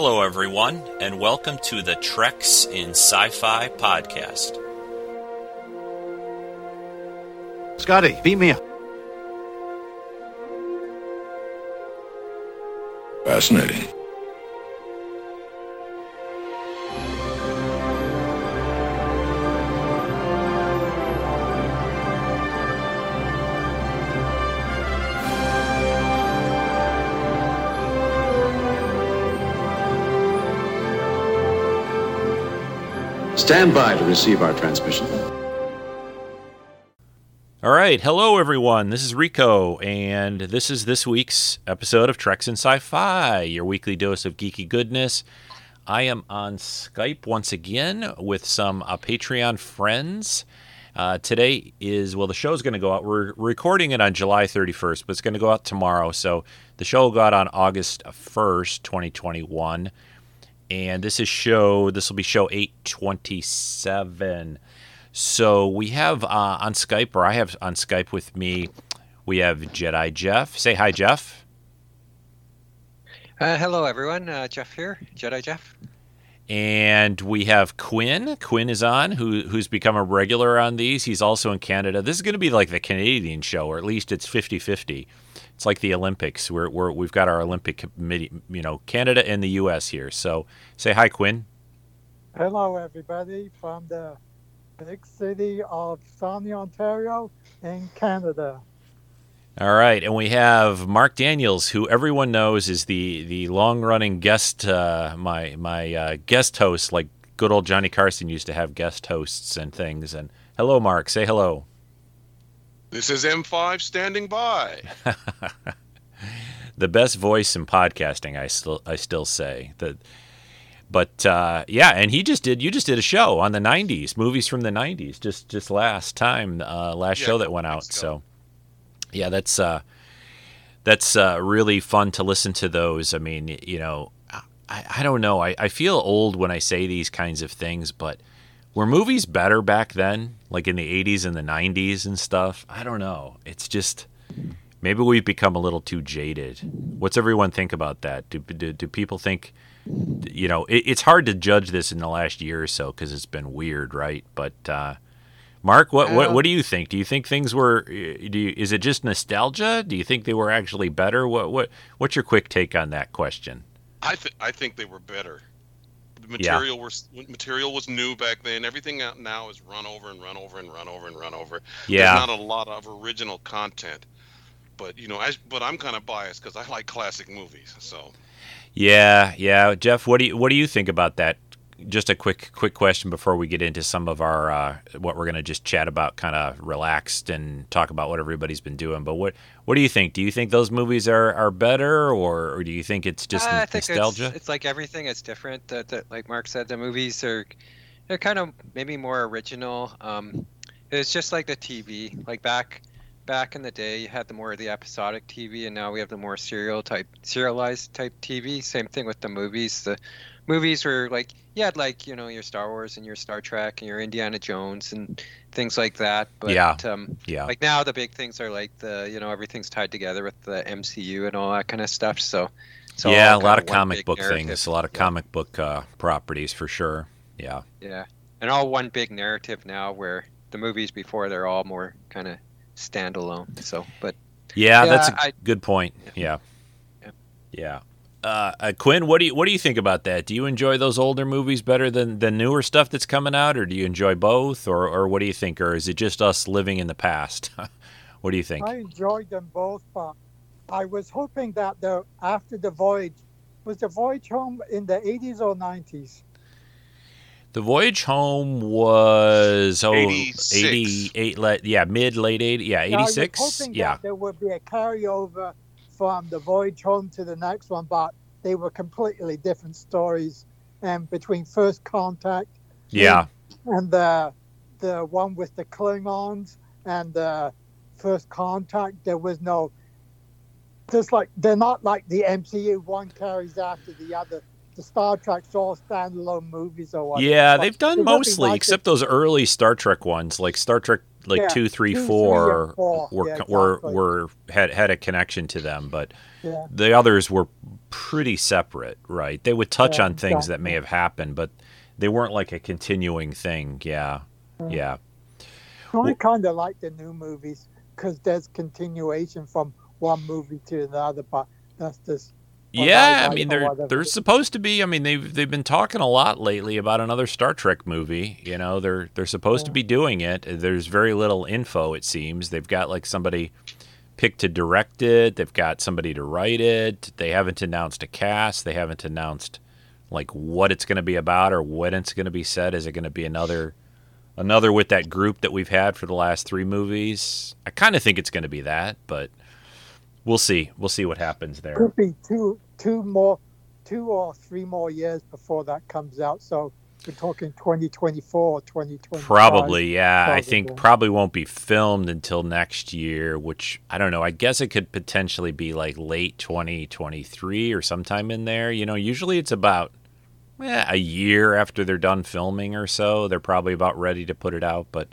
Hello, everyone, and welcome to the Treks in Sci Fi podcast. Scotty, beat me up. Fascinating. Stand by to receive our transmission. All right, hello everyone. This is Rico, and this is this week's episode of Treks in Sci-Fi, your weekly dose of geeky goodness. I am on Skype once again with some uh, Patreon friends. Uh, today is well, the show's going to go out. We're recording it on July 31st, but it's going to go out tomorrow. So the show will go out on August 1st, 2021 and this is show this will be show 827 so we have uh, on skype or i have on skype with me we have jedi jeff. Say hi jeff. Uh, hello, everyone. Uh, Jeff here, Jedi Jeff. and we have quinn. Quinn is on who, who's become a regular on these. He's also in canada. This is going to be like the canadian show or at least it's 50-50 it's like the olympics we're, we're, we've got our olympic committee you know canada and the us here so say hi quinn Hello, everybody, from the big city of Sarnia, Ontario, in Canada. All right, and we have Mark Daniels, who everyone knows is the the long running guest, uh, my my uh, guest host, like good old Johnny Carson used to have guest hosts and things. And hello, Mark. Say hello. This is M5 standing by. the best voice in podcasting, I still I still say that. But uh, yeah, and he just did. You just did a show on the '90s, movies from the '90s, just just last time, uh, last Yeah, show that went out. So yeah, that's uh, that's uh, really fun to listen to those. I mean, you know, I, I don't know. I, I feel old when I say these kinds of things, but were movies better back then, like in the '80s and the '90s and stuff? I don't know. It's just maybe we've become a little too jaded. What's everyone think about that? Do do, do people think? You know, it, it's hard to judge this in the last year or so because it's been weird, right? But uh, Mark, what, what what do you think? Do you think things were? Do you, is it just nostalgia? Do you think they were actually better? What what what's your quick take on that question? I th- I think they were better. The Yeah. material was material was new back then. Everything out now is run over and run over and run over and run over. Yeah, There's not a lot of original content. But you know, I, but I'm kind of biased because I like classic movies. So yeah, yeah. Jeff, what do you what do you think about that? Just a quick quick question before we get into some of our uh, what we're gonna just chat about, kind of relaxed and talk about what everybody's been doing. But what what do you think? Do you think those movies are, are better, or, or do you think it's just Uh, I think nostalgia? It's, it's like everything. It's different. That, that, like Mark said, the movies are they're kind of maybe more original. Um, it's just like the TV. Like back back in the day, you had the more of the episodic TV, and now we have the more serial type serialized type TV. Same thing with the movies. The movies were like you had like you know your Star Wars and your Star Trek and your Indiana Jones and things like that. But Yeah. um, yeah, like now the big things are like the you know everything's tied together with the MCU and all that kind of stuff. So, yeah, a lot kinda of comic book narrative. things, a lot of Yeah. comic book uh, properties for sure. Yeah. Yeah, and all one big narrative now, where the movies before they're all more kind of standalone. So, but Yeah, Yeah, that's a I- good point. Yeah. Yeah. Yeah. Uh, uh, Quinn, what do you what do you think about that? Do you enjoy those older movies better than the newer stuff that's coming out, or do you enjoy both, or or what do you think, or is it just us living in the past? what do you think? I enjoyed them both, but I was hoping that the after the voyage was the voyage home in the 80s or 90s. The Voyage Home was oh 86. 88 le- yeah, mid late 80 yeah, Now, I was 86. hoping Yeah. that there would be a carryover from the voyage home to the next one, but they were completely different stories. And between First Contact Yeah. and the the one with the Klingons and the First Contact, there was no. Just like they're not like the MCU, one carries after the other. The Star Trek's all standalone movies or what. Yeah, they've done it mostly, nice except those early Star Trek ones, like Star Trek like Yeah, two, three, two, three, four and four. were Yeah, were exactly. were had had a connection to them, but Yeah. the others were pretty separate, right? They would touch on things that may have happened, but they weren't like a continuing thing. Yeah, mm. yeah. I kind of like the new movies because there's continuation from one movie to the other, but that's just Yeah, I mean they're they're supposed to be. I mean they've they've been talking a lot lately about another Star Trek movie. You know they're they're supposed to be doing it. There's very little info. It seems they've got like somebody picked to direct it. They've got somebody to write it. They haven't announced a cast. They haven't announced like what it's going to be about or when it's going to be set. Is it going to be another another with that group that we've had for the last three movies? I kind of think it's going to be that, but we'll see. We'll see what happens there. could be two two more two or three more years before that comes out. So we're talking 2024, 2025. Probably, yeah. I think probably won't be filmed until next year, which I don't know. I guess it could potentially be like late 2023 or sometime in there. You know, usually it's about eh, a year after they're done filming or so. They're probably about ready to put it out, but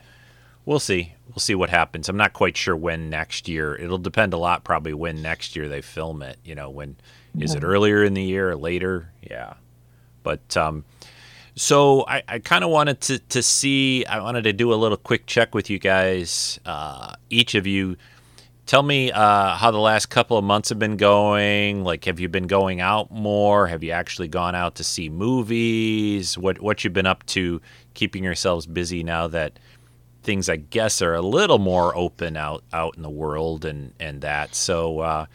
we'll see. We'll see what happens. I'm not quite sure when next year. It'll depend a lot probably when next year they film it. You know, when is it earlier in the year or later? Yeah. But um so I, I kind of wanted to, to see, I wanted to do a little quick check with you guys. Uh, each of you, tell me uh, how the last couple of months have been going. Like, have you been going out more? Have you actually gone out to see movies? What what you've been up to, keeping yourselves busy now that things, I guess, are a little more open out out in the world and and that. So, uh,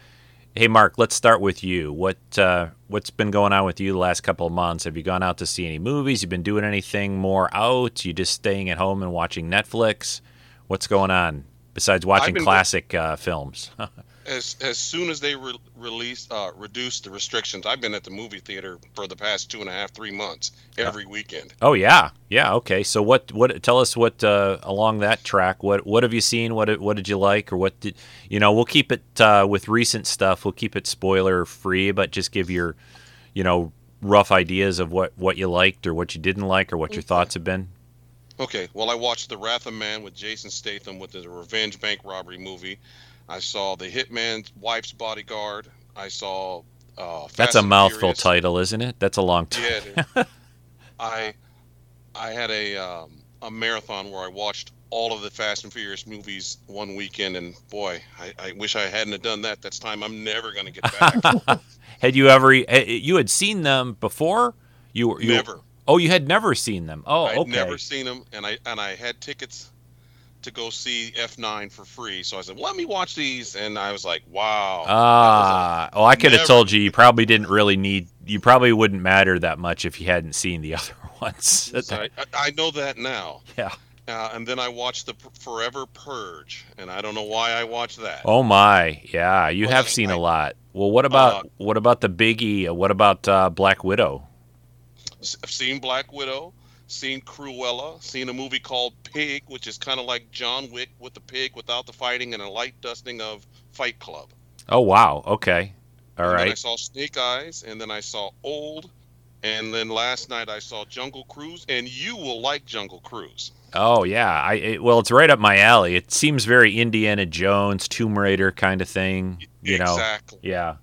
hey, Mark, let's start with you. What uh, what's been going on with you the last couple of months? Have you gone out to see any movies? You've been doing anything more out? You just staying at home and watching Netflix? What's going on besides watching classic uh, films? As as soon as they re- released uh, reduced the restrictions, I've been at the movie theater for the past two and a half, three months every weekend. oh yeah, yeah. Okay, so what? What? Tell us what uh, along that track. What? What have you seen? What? What did you like? Or what did you know? We'll keep it uh, with recent stuff. We'll keep it spoiler free, but just give your, you know, rough ideas of what what you liked or what you didn't like or what your thoughts have been. Okay, well, I watched The Wrath of Man with Jason Statham with the revenge bank robbery movie. I saw The Hitman's Wife's Bodyguard. I saw. Uh, That's a mouthful title, isn't it? That's a long title. Yeah. I I had a um, a marathon where I watched all of the Fast and Furious movies one weekend, and boy, I, I wish I hadn't have done that. That's time I'm never going to get back. Had you ever? You had seen them before? You were you, never. Oh, you had never seen them. Oh, I'd okay. never seen them, and I and I had tickets to go see F9 for free. So I said, "Let me watch these," and I was like, "Wow." that was a- Ah, oh, I could have told you. You probably didn't really need. You probably wouldn't matter that much if you hadn't seen the other ones. I, I- know that now. Yeah. Uh, and then I watched the P- Forever Purge, and I don't know why I watched that. Oh my, yeah, you Well, have I- seen I- a lot. Well, what about Uh, what about the biggie? What about uh, Black Widow? I've seen Black Widow, seen Cruella, seen a movie called Pig, which is kind of like John Wick with the pig without the fighting and a light dusting of Fight Club. Oh wow, okay, all and Then I saw Snake Eyes, and then I saw Old, and then last night I saw Jungle Cruise, and you will like Jungle Cruise. Oh yeah, I it, well, it's right up my alley. It seems very Indiana Jones, Tomb Raider kind of thing. You know, exactly. yeah.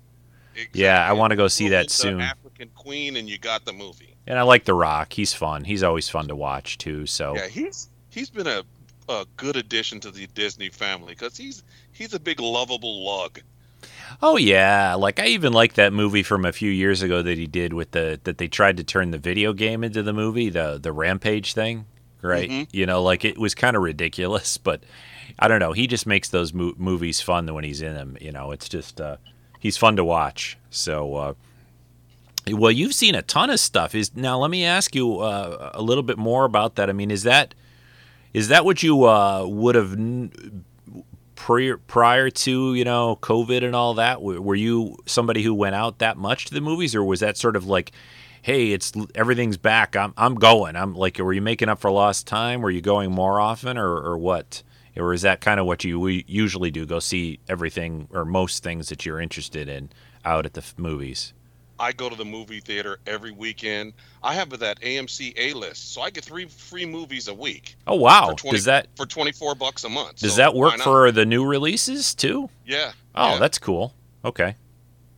exactly. Yeah, I wanna go see that the soon. African Queen, and you got the movie. And I like The Rock. He's fun. He's always fun to watch too. So Yeah, he's he's been a, a good addition to the Disney family because he's he's a big lovable lug. Oh yeah, like I even like that movie from a few years ago that he did with the that they tried to turn the video game into the movie, the the Rampage thing, right? Mhm. You know, like it was kind of ridiculous, but I don't know. He just makes those mo- movies fun when he's in them. You know, it's just uh, he's fun to watch. So, uh, well, you've seen a ton of stuff. Is now let me ask you uh, a little bit more about that. I mean, is that is that what you uh, would have n- prior prior to you know COVID and all that? Were, were you somebody who went out that much to the movies, or was that sort of like, hey, it's everything's back. I'm I'm going. I'm like, were you making up for lost time? Were you going more often, or or what? Or is that kind of what you usually do? Go see everything or most things that you're interested in out at the f- movies. I go to the movie theater every weekend. I have that AMC A list, so I get three free movies a week Oh wow. For 20 Does that for 24 bucks a month. does So that work for the new releases too? Yeah. Oh, yeah. that's cool. Okay.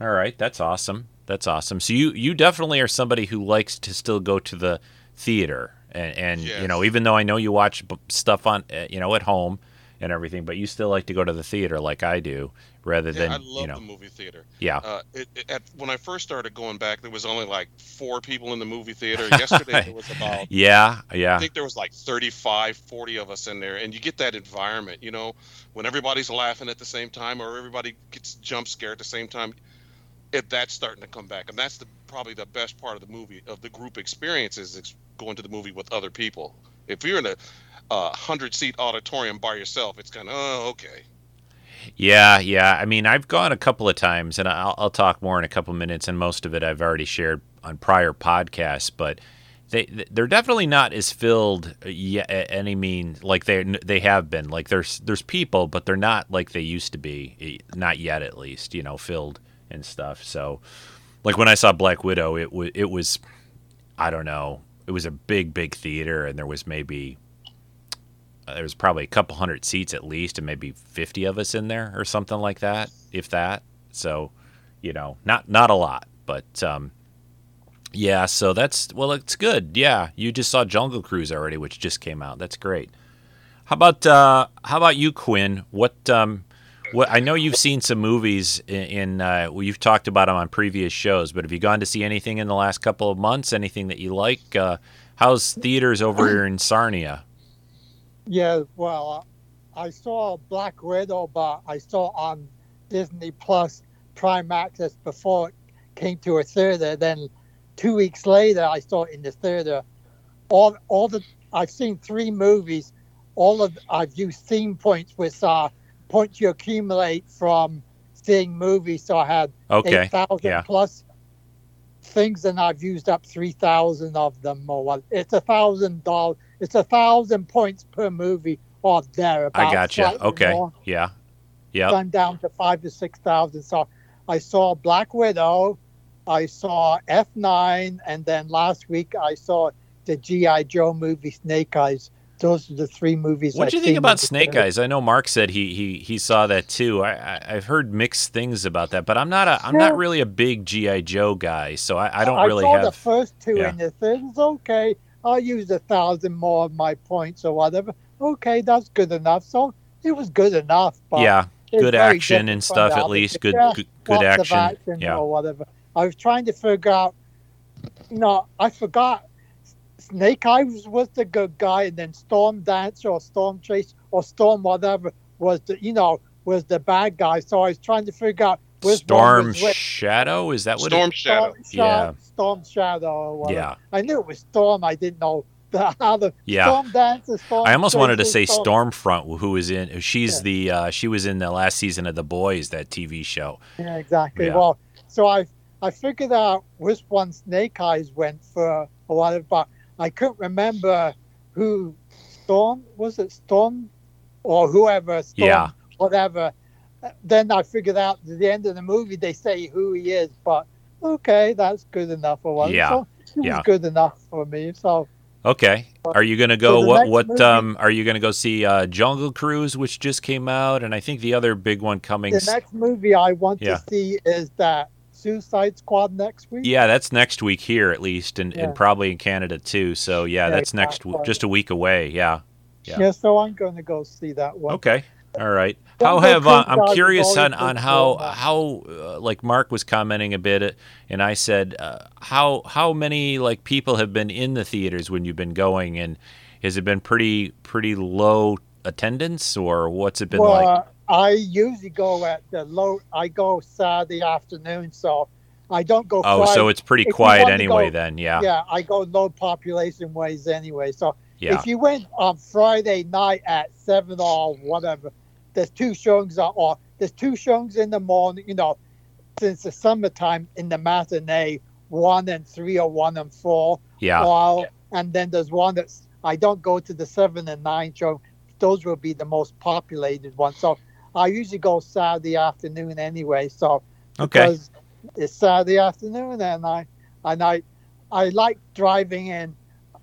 All right, that's awesome. That's awesome. So you you definitely are somebody who likes to still go to the theater and and you know even though I know you watch stuff on uh, you know at home and everything, but you still like to go to the theater like I do rather Yeah, than I love you know the movie theater. yeah. Uh, it, it, at, when I first started going back, there was only like four people in the movie theater. Yesterday, there was about Yeah, yeah. I think there was like 35, 40 of us in there, and you get that environment, you know, when everybody's laughing at the same time or everybody gets jump scared at the same time. If that's starting to come back, and that's the probably the best part of the movie of the group experience is going to the movie with other people. If you're in a uh, hundred seat auditorium by yourself, it's kind of oh okay. Yeah, yeah. I mean, I've gone a couple of times, and I'll, I'll talk more in a couple minutes. And most of it I've already shared on prior podcasts, but they they're definitely not as filled yet any mean like they they have been. Like there's there's people, but they're not like they used to be. Not yet, at least. You know, filled and stuff. So, like when I saw Black Widow, it was it was I don't know. It was a big big theater, and there was maybe uh, there was probably a couple hundred seats at least, and maybe fifty of us in there or something like that, if that. So, you know, not not a lot, but um, yeah. So that's well, it's good. Yeah, you just saw Jungle Cruise already, which just came out. That's great. How about uh, how about you, Quinn? What um, what I know you've seen some movies in. in uh, well, you've talked about them on previous shows, but have you gone to see anything in the last couple of months? Anything that you like? Uh, how's theaters over here in Sarnia? Yeah, well, I saw Black Widow, but I saw on Disney Plus Prime Access before it came to a theater. Then two weeks later, I saw it in the theater. All, all the I've seen three movies. All of I've used Scene points, which are points you accumulate from seeing movies. So I had Okay, eight thousand yeah. plus things, and I've used up three thousand of them. Or what? It's a thousand dollars. It's a thousand points per movie or thereabouts. I gotcha. slightly Okay. more, Yeah. Yeah. Gone down to five to six thousand. So I saw Black Widow. I saw F nine, and then last week I saw the GI Joe movie Snake Eyes. Those are the three movies. What do you think about Snake. Eyes? I know Mark said he he he saw that too. I, I I've heard mixed things about that, but I'm not a I'm not really a big GI Joe guy, so I, I don't I really saw have. the first two yeah. in the theaters. Okay, I'll use a thousand more of my points or whatever. Okay, that's good enough. So it was good enough. But yeah, good action and stuff at least. Good Yeah, good, good lots of action. action Yeah. or whatever. I was trying to figure out. You know, I forgot. Snake Eyes was the good guy, and then Storm Dance or Storm Chase or Storm whatever was the you know was the bad guy. So I was trying to figure out which one Storm was which. Shadow is that what? Storm it, Shadow. Storm, Yeah. Storm Shadow or yeah, I knew it was Storm. I didn't know the other yeah. Storm Dancer. Storm I almost wanted to say Storm- Stormfront, who is in. She's Yeah. the uh, she was in the last season of The Boys, that TV show. Yeah, exactly. Yeah. Well, so I I figured out which one Snake Eyes went for a while, but I couldn't remember who Storm was it Storm or whoever Storm Yeah. whatever. Then I figured out at the end of the movie they say who he is, but okay, that's good enough or whatever. Yeah. So it Yeah. was good enough for me. So Okay. Are you gonna go? the what what movie- um are you gonna go see? Uh, Jungle Cruise, which just came out, and I think the other big one coming. the next movie I want Yeah. to see is that Suicide Squad next week. Yeah, that's next week here at least, and, Yeah. and probably in Canada too. So yeah, Yeah, that's next just a week away. Yeah. Yeah. Yeah, so I'm going to go see that one. Okay. All right. Jungle How have uh, I'm curious on, on how how uh, like Mark was commenting a bit, and I said uh, how how many like people have been in the theaters when you've been going, and has it been pretty pretty low attendance, or what's it been well, like? uh, I usually go at the low. I go Saturday afternoon, so I don't go. Oh, Friday. so it's pretty if quiet anyway go- then. Yeah. yeah, I go low population ways anyway. So Yeah. if you went on Friday night at seven or whatever, there's two showings or there's two showings in the morning. You know, since the summertime in the matinee, one and three or one and four. Yeah. While and then there's one that's I don't go to the seven and nine show. Those will be the most populated ones. So I usually go Saturday afternoon anyway. So Okay. because it's Saturday afternoon, and I and I I like driving in.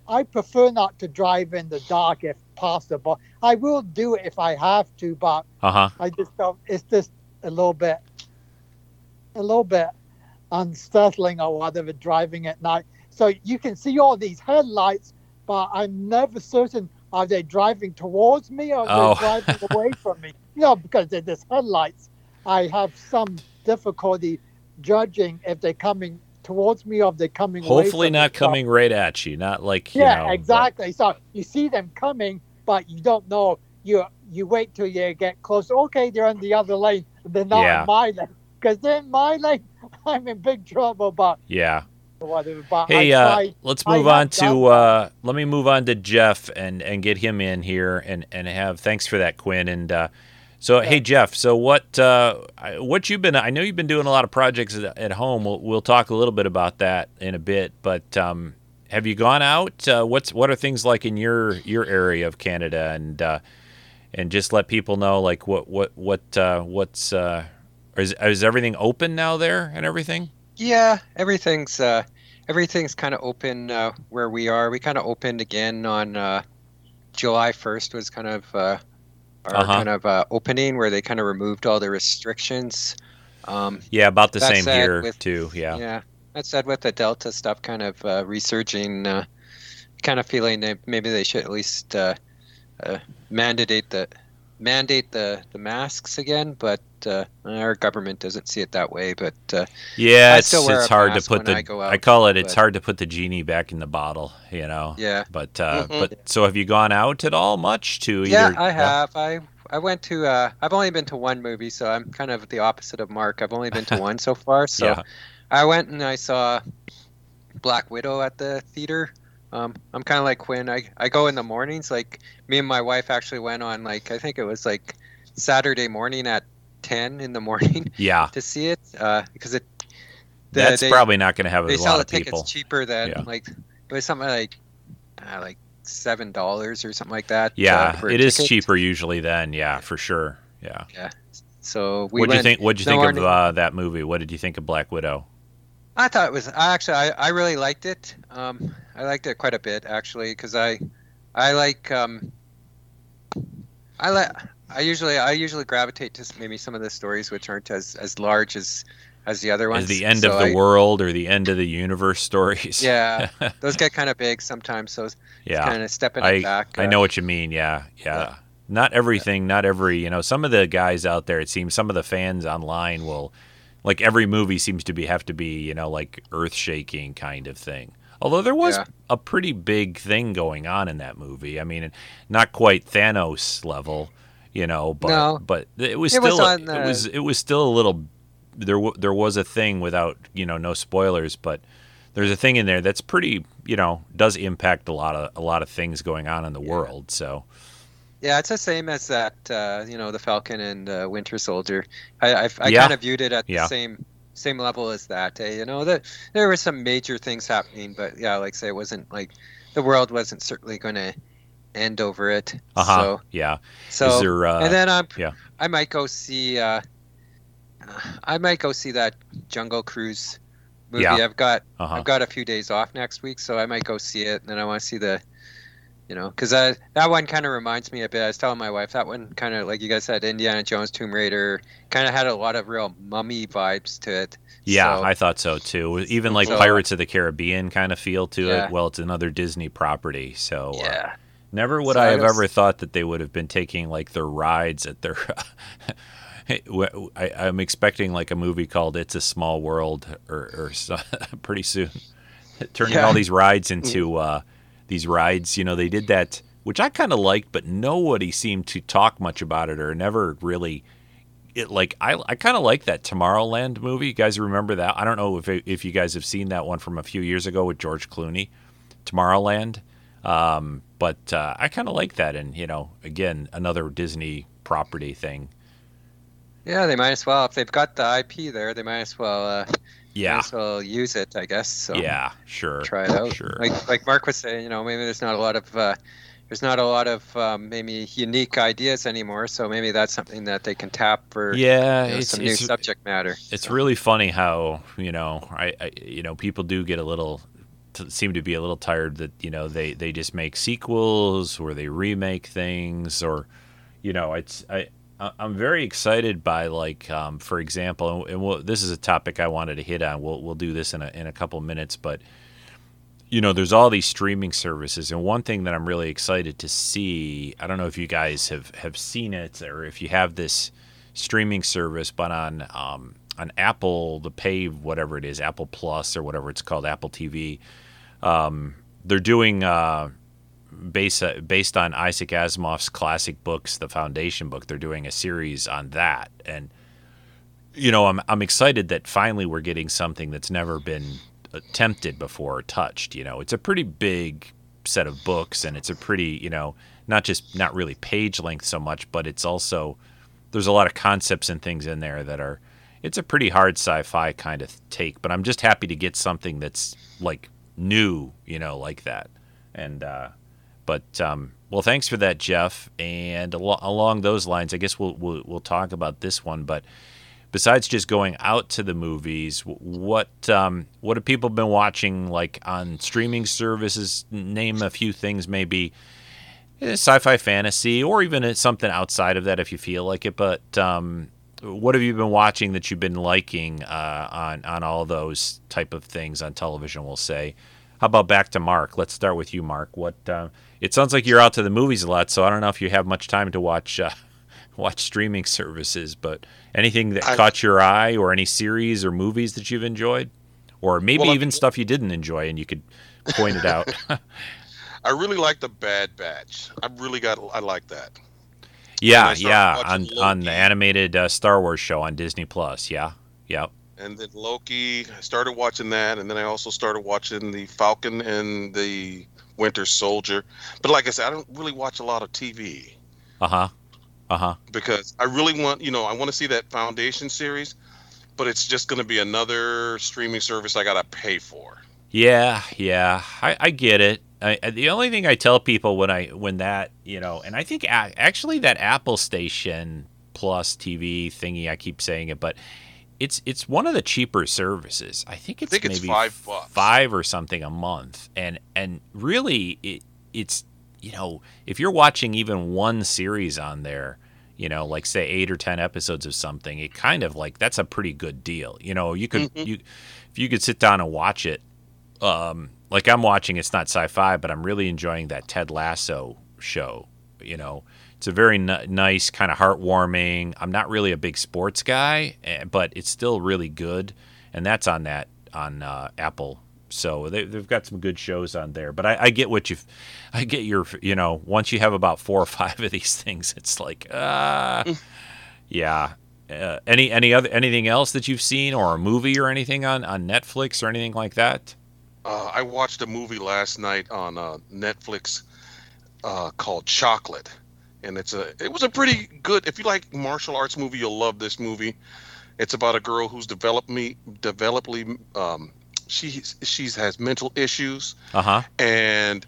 I prefer not to drive in the dark if possible. I will do it if I have to, but Uh huh. I just don't. It's just a little bit, a little bit unsettling or whatever driving at night. So you can see all these headlights, but I'm never certain are they driving towards me or Oh. they're driving away from me. You know, because they're just headlights. I have some difficulty judging if they're coming towards me of they're coming Hopefully not coming right at you. Not like you yeah, know. but- exactly. So you see them coming, but you don't know. You you wait till you get close. Okay, they're on the other lane. They're not Yeah. in my lane. Because they're in my lane, I'm in big trouble. But yeah. whatever. But Hey, I uh, let's move have on to. Uh, let me move on to Jeff and and get him in here and and have. Thanks for that, Quinn. And uh, so, hey, Jeff. So what uh, what you've been? I know you've been doing a lot of projects at, at home. We'll we'll talk a little bit about that in a bit. But um, have you gone out? Uh, what's what are things like in your your area of Canada and uh, and just let people know like what what what uh, what's uh, is is everything open now there and everything? Yeah, everything's uh, everything's kind of open uh, where we are. We kind of opened again on uh, July 1st was kind of uh, our Uh-huh. kind of uh, opening where they kind of removed all the restrictions. Um, Yeah, about the same said, here with- too. Yeah. yeah. That said, with the Delta stuff kind of uh, resurging, uh, kind of feeling that maybe they should at least uh, uh, mandate the mandate the, the masks again. But uh, our government doesn't see it that way. But uh, Yeah, I it's it's hard to put the I I call it it's hard to put the genie back in the bottle, you know. yeah. But uh Mhm. but so have you gone out at all much to either Yeah, I have. I I went to. Uh, I've only been to one movie, so I'm kind of the opposite of Mark. I've only been to one so far. So Yeah. I went and I saw Black Widow at the theater. Um, I'm kind of like Quinn. I I go in the mornings. Like me and my wife actually went on like I think it was like Saturday morning at 10 in the morning Yeah. to see it uh, because it. the- That's they- probably not going to have a they sell the of tickets people. cheaper than Yeah. like it was something like uh, like seven dollars or something like that. uh, Yeah, for it is ticket. cheaper usually then. Yeah, for sure. Yeah. Yeah. So we What'd you think what'd you think of uh, that movie? What did you think of Black Widow? I thought it was. I actually, I, I really liked it. Um, I liked it quite a bit actually because I, I like, um, I like. I usually, I usually gravitate to maybe some of the stories which aren't as as large as as the other ones. Is the end So of the I- world or the end of the universe stories? Yeah, those get kind of big sometimes. So it's yeah. kind of stepping I back. I uh, know what you mean. Yeah, yeah. Yeah. Not everything, not every. You know, some of the guys out there. It seems some of the fans online will, like every movie seems to be have to be you know like earth shaking kind of thing. Although there was Yeah. a pretty big thing going on in that movie. I mean, not quite Thanos level, you know, but No. but it was It was still on it was it was still a little. There w- there was a thing without you know no spoilers, but there's a thing in there that's pretty you know does impact a lot of a lot of things going on in the world. So Yeah, it's the same as that. Uh, you know, the Falcon and uh, Winter Soldier. I I, I Yeah. kind of viewed it at Yeah. the same same level as that. eh, You know, that there were some major things happening, but yeah, like I say, it wasn't like the world wasn't certainly going to end over it. uh huh, So yeah. so there? Uh, and then I'm yeah. I might go see. Uh, I might go see that Jungle Cruise movie. Yeah. I've got uh-huh. I've got a few days off next week, so I might go see it. And then I want to see the, you know, because that one kind of reminds me a bit. I was telling my wife that one kind of like you guys said, Indiana Jones, Tomb Raider, kind of had a lot of real mummy vibes to it. Yeah, So- I thought so too. Even like So- Pirates of the Caribbean kind of feel to Yeah. it. Well, it's another Disney property, so uh, yeah, never would So I I have ever thought that they would have been taking like their rides at their. I, I'm expecting like a movie called "It's a Small World" or, or so, pretty soon, turning Yeah. all these rides into uh, these rides. You know, they did that, which I kind of liked, but nobody seemed to talk much about it or never really it like I, I kind of like that Tomorrowland movie. You guys remember that? I don't know if if you guys have seen that one from a few years ago with George Clooney, Tomorrowland. Um, but uh, I kind of like that, and you know, again, another Disney property thing. yeah. They might as well if they've got the IP there. They might as well. Uh, might Yeah, as well use it, I guess. So yeah, sure, try it out. sure. Like like Mark was saying, you know, maybe there's not a lot of uh, there's not a lot of um, maybe unique ideas anymore. So maybe that's something that they can tap for Yeah, you know, it's some new subject matter. it's So, really funny how you know I, I you know people do get a little t- seem to be a little tired that you know they they just make sequels or they remake things or you know it's I I'm very excited by like um, for example and we'll, this is a topic I wanted to hit on. We'll we'll do this in a in a couple minutes but you know there's all these streaming services and one thing that I'm really excited to see I don't know if you guys have have seen it or if you have this streaming service but on um, on Apple the pay whatever it is Apple Plus or whatever it's called Apple TV um, they're doing uh, based based on Isaac Asimov's classic books the Foundation book. They're doing a series on that. And you know I'm I'm excited that finally we're getting something that's never been attempted before or touched you know. It's a pretty big set of books and it's a pretty you know not just not really page length so much but it's also there's a lot of concepts and things in there that are it's a pretty hard sci-fi kind of take but i'm just happy to get something that's like new you know like that. And uh but um well thanks for that jeff. And al- along those lines i guess we'll, we'll we'll talk about this one. But besides just going out to the movies what um what have people been watching like on streaming services name a few things maybe eh, sci-fi fantasy or even uh, something outside of that if you feel like it? But um what have you been watching that you've been liking uh, on on all those type of things on television we'll say how about back to mark let's start with you mark what uh, it sounds like you're out to the movies a lot so i don't know if you have much time to watch uh, watch streaming services but anything that I- caught your eye or any series or movies that you've enjoyed or maybe Well, even stuff you didn't enjoy and you could point it out I really like the Bad Batch. I really got. I like that. Yeah, yeah, on on the animated uh, Star Wars show on Disney Plus. Yeah, yep. And then Loki. I started watching that, and then I also started watching the Falcon and the Winter Soldier. But like I said, I don't really watch a lot of TV Uh huh. Uh huh. because I really want, you know, I want to see that Foundation series, but it's just going to be another streaming service I got to pay for. Yeah, yeah. I, I get it. I, I- the only thing I tell people when I when that you know, and I think a- actually that Apple Station Plus TV thingy, I keep saying it, but it's it's one of the cheaper services. I think it's think it's maybe five bucks. five or something a month, and and really it it's you know if you're watching even one series on there. You know, like say eight or ten episodes of something, it kind of like that's a pretty good deal. You know, you could Mhm. you if you could sit down and watch it um, like I'm watching, it's not sci-fi, but I'm really enjoying that Ted Lasso show. You know, it's a very n- nice, kind of heartwarming. I'm not really a big sports guy, eh, but it's still really good, and that's on that on uh, Apple. So they, they've got some good shows on there. But I, I get what you, I get your, you know, once you have about four or five of these things, it's like, ah, yeah. Uh, any any other anything else that you've seen or a movie or anything on on Netflix or anything like that? Uh, I watched a movie last night on uh, Netflix uh, called Chocolate, and it's a it was a pretty good. If you like martial arts movie, you'll love this movie. It's about a girl who's developed me developly. Um, she she's has mental issues, Uh huh. and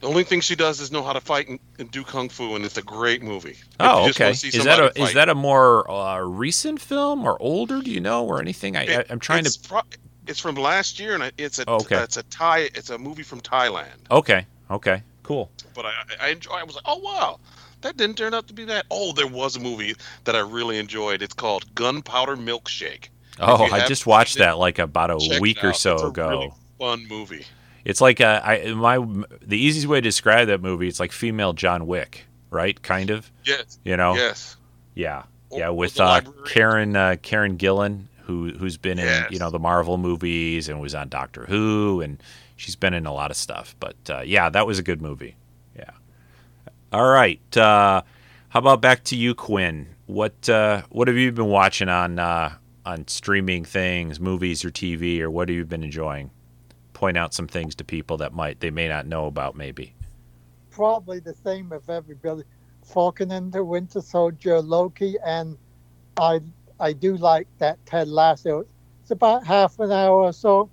the only thing she does is know how to fight and, and do kung fu, and it's a great movie. Oh, okay. Is that a somebody is that a more uh, recent film or older? Do you know or anything? I, I It- I'm trying it's to. Pro- it's from last year, and it's a Oh, okay. it's a Thai. It's a movie from Thailand. Okay. Okay. Cool. but I, I enjoy. I was like, oh wow, that didn't turn out to be that. Oh, there was a movie that I really enjoyed. It's called Gunpowder Milkshake. Oh, I just watched it, that like about a week or so It's a ago. really fun movie. It's like uh, I my the easiest way to describe that movie. It's like female John Wick, right? Kind of. Yes, You know. yes. Yeah. Or- Yeah. With uh, Karen uh, Karen Gillan, who who's been in you know the Marvel movies and was on Doctor Who, and she's been in a lot of stuff. But uh, yeah, that was a good movie. Yeah. All right. Uh, how about back to you, Quinn? What uh, what have you been watching on uh, on streaming things, movies or TV, or what have you been enjoying? Point out some things to people that might they may not know about, maybe. Probably the same of everybody. Falcon and the Winter Soldier, Loki, and I I do like that Ted Lasso. It's about half an hour or so.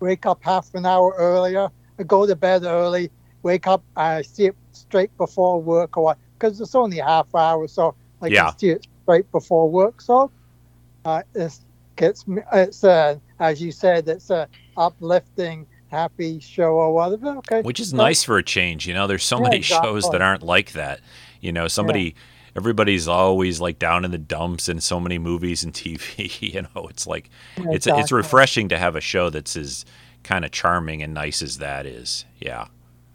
Wake up half an hour earlier, I go to bed early, wake up, I see it straight before work or because it's only half hour, so I Yeah. can see it straight before work. So uh, it gets me. It's uh, as you said, it's a uplifting, happy show or whatever. Okay, which is So- nice for a change. You know, there's so Yeah, many shows that aren't like that. You know, somebody, everybody's always like down in the dumps in so many movies and TV. You know, it's like it's it's refreshing to have a show that's as kind of charming and nice as that is. Yeah,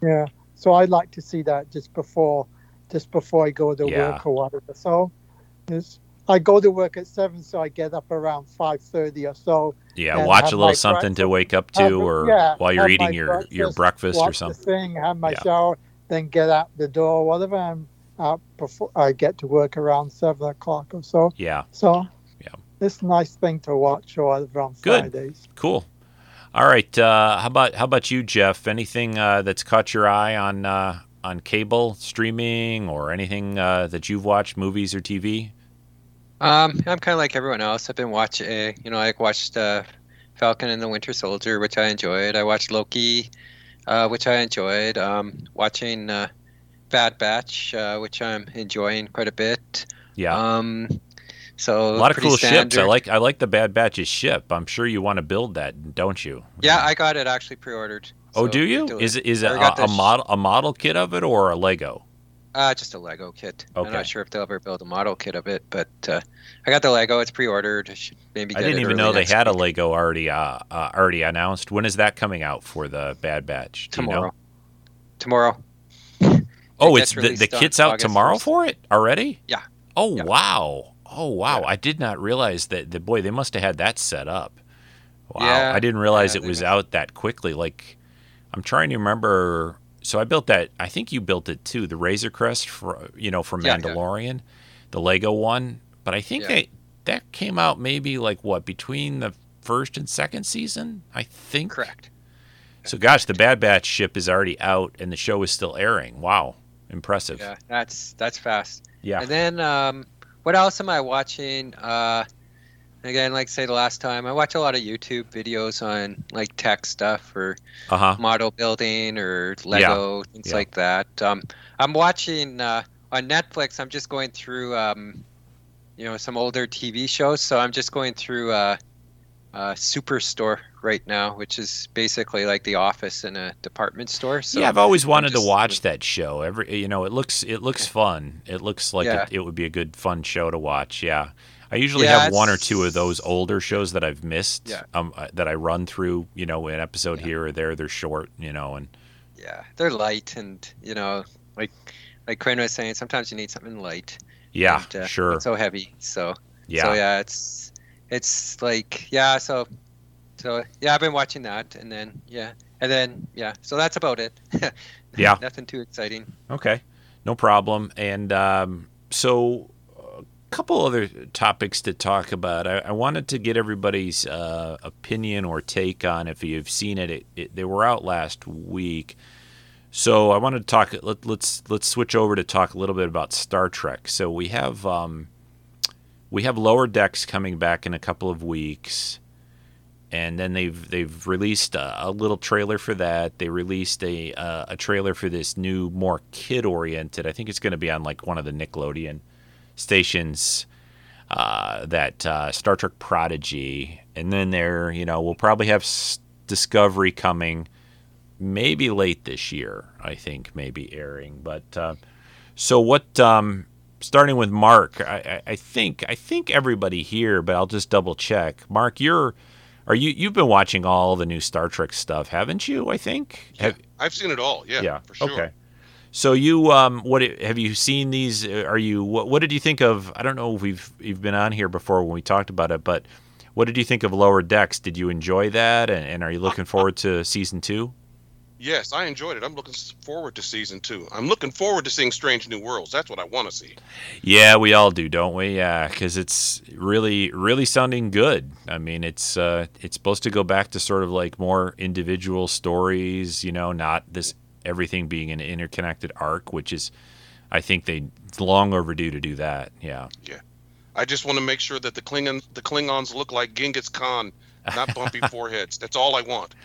Yeah. So I like to see that just before, just before I go to Yeah. work or whatever. So, it's, I go to work at seven, so I get up around five thirty or so. yeah. Watch a little something to wake up to, or yeah, while you're eating your your breakfast or something. The thing, have my Yeah. shower, then get out the door, whatever. And out before I get to work around seven o'clock or so. Yeah, So, Yeah. it's a nice thing to watch or whatever on Good. Fridays. cool. All right. Uh, how about how about you, Jeff? Anything uh, that's caught your eye on uh, on cable streaming or anything uh, that you've watched, movies or TV? Um, I'm kind of like everyone else. I've been watching, you know, I watched uh, Falcon and the Winter Soldier, which I enjoyed. I watched Loki, uh, which I enjoyed. Um, watching uh, Bad Batch, uh, which I'm enjoying quite a bit. Yeah. Um, so a lot of cool ships. I like I like the Bad Batch's ship. I'm sure you want to build that, don't you? Yeah, I got it actually pre-ordered. Oh, so do you? Is it is it a, a model a model kit of it or a Lego? Uh, just a Lego kit. I'm not sure if they'll ever build a model kit of it, but uh, I got the Lego. It's pre-ordered. I should maybe I didn't even know they had a. Lego already uh, uh, already announced. When is that coming out for the Bad Batch? Do you know? tomorrow. Oh, it's the, the kit's out August tomorrow 1st. for it already. Yeah. Oh Yeah. wow. Oh wow. Yeah. I did not realize that. The boy, they must have had that set up. Wow. Yeah. I didn't realize it was out that quickly. Like, I'm trying to remember. So I built that. I think you built it too. The Razor Crest for you know from. Mandalorian, the Lego one. But I think they that came out maybe like what between the first and second season. I think. Correct. So gosh, the Bad Batch ship is already out and the show is still airing. Wow, impressive. Yeah, that's that's fast. Yeah. And then um, what else am I watching? Uh, again, like say the last time, I watch a lot of YouTube videos on like tech stuff or Uh huh. model building or Lego things yeah. like that. Um, I'm watching uh, on Netflix. I'm just going through um, you know some older TV shows. So I'm just going through uh, uh, Superstore right now, which is basically like The Office in a department store. So yeah, I've always wanted to watch that show. Every you know, it looks it looks fun. It looks like Yeah. it, it would be a good fun show to watch. Yeah. I usually Yeah, have one or two of those older shows that I've missed. Yeah. Um, uh, that I run through. You know, an episode Yeah. here or there. They're short. You know, and yeah, they're light and you know like like Crane was saying, sometimes you need something light. yeah, and, uh, sure. So heavy. So yeah. So yeah, it's it's like yeah. So so yeah, I've been watching that, and then yeah, and then yeah. So that's about it. Yeah. Nothing too exciting. Okay, no problem. And um, so, a couple other topics to talk about. I, I wanted to get everybody's uh, opinion or take on if you've seen it. It, it. They were out last week, so I wanted to talk. Let, let's let's switch over to talk a little bit about Star Trek. So we have um, we have Lower Decks coming back in a couple of weeks and then they've they've released a, a little trailer for that. They released a uh, a trailer for this new, more kid oriented. I think it's going to be on like one of the Nickelodeon stations. Uh, that uh, Star Trek Prodigy, and then there, you know, we'll probably have S- Discovery coming, maybe late this year. I think maybe airing. But uh, so what? Um, starting with Mark, I, I, I think I think everybody here, but I'll just double check. Mark, you're are you you've been watching all the new Star Trek stuff, haven't you? I think. Yeah, Have, I've seen it all. Yeah, for sure. Okay. So you um what have you seen these uh, are you what what did you think of I don't know if we've you've been on here before when we talked about it but what did you think of Lower Decks? Did you enjoy that and, and are you looking uh, uh, forward to season 2? Yes, I enjoyed it. I'm looking forward to season two. I'm looking forward to seeing Strange New Worlds. That's what I want to see. Yeah, we all do, don't we? Yeah, cuz it's really really sounding good. I mean, it's uh it's supposed to go back to sort of like more individual stories, you know, not this everything being an interconnected arc, which is I think they long overdue to do that. Yeah. Yeah. I just want to make sure that the Klingon, the Klingons look like Genghis Khan, not bumpy foreheads. That's all I want.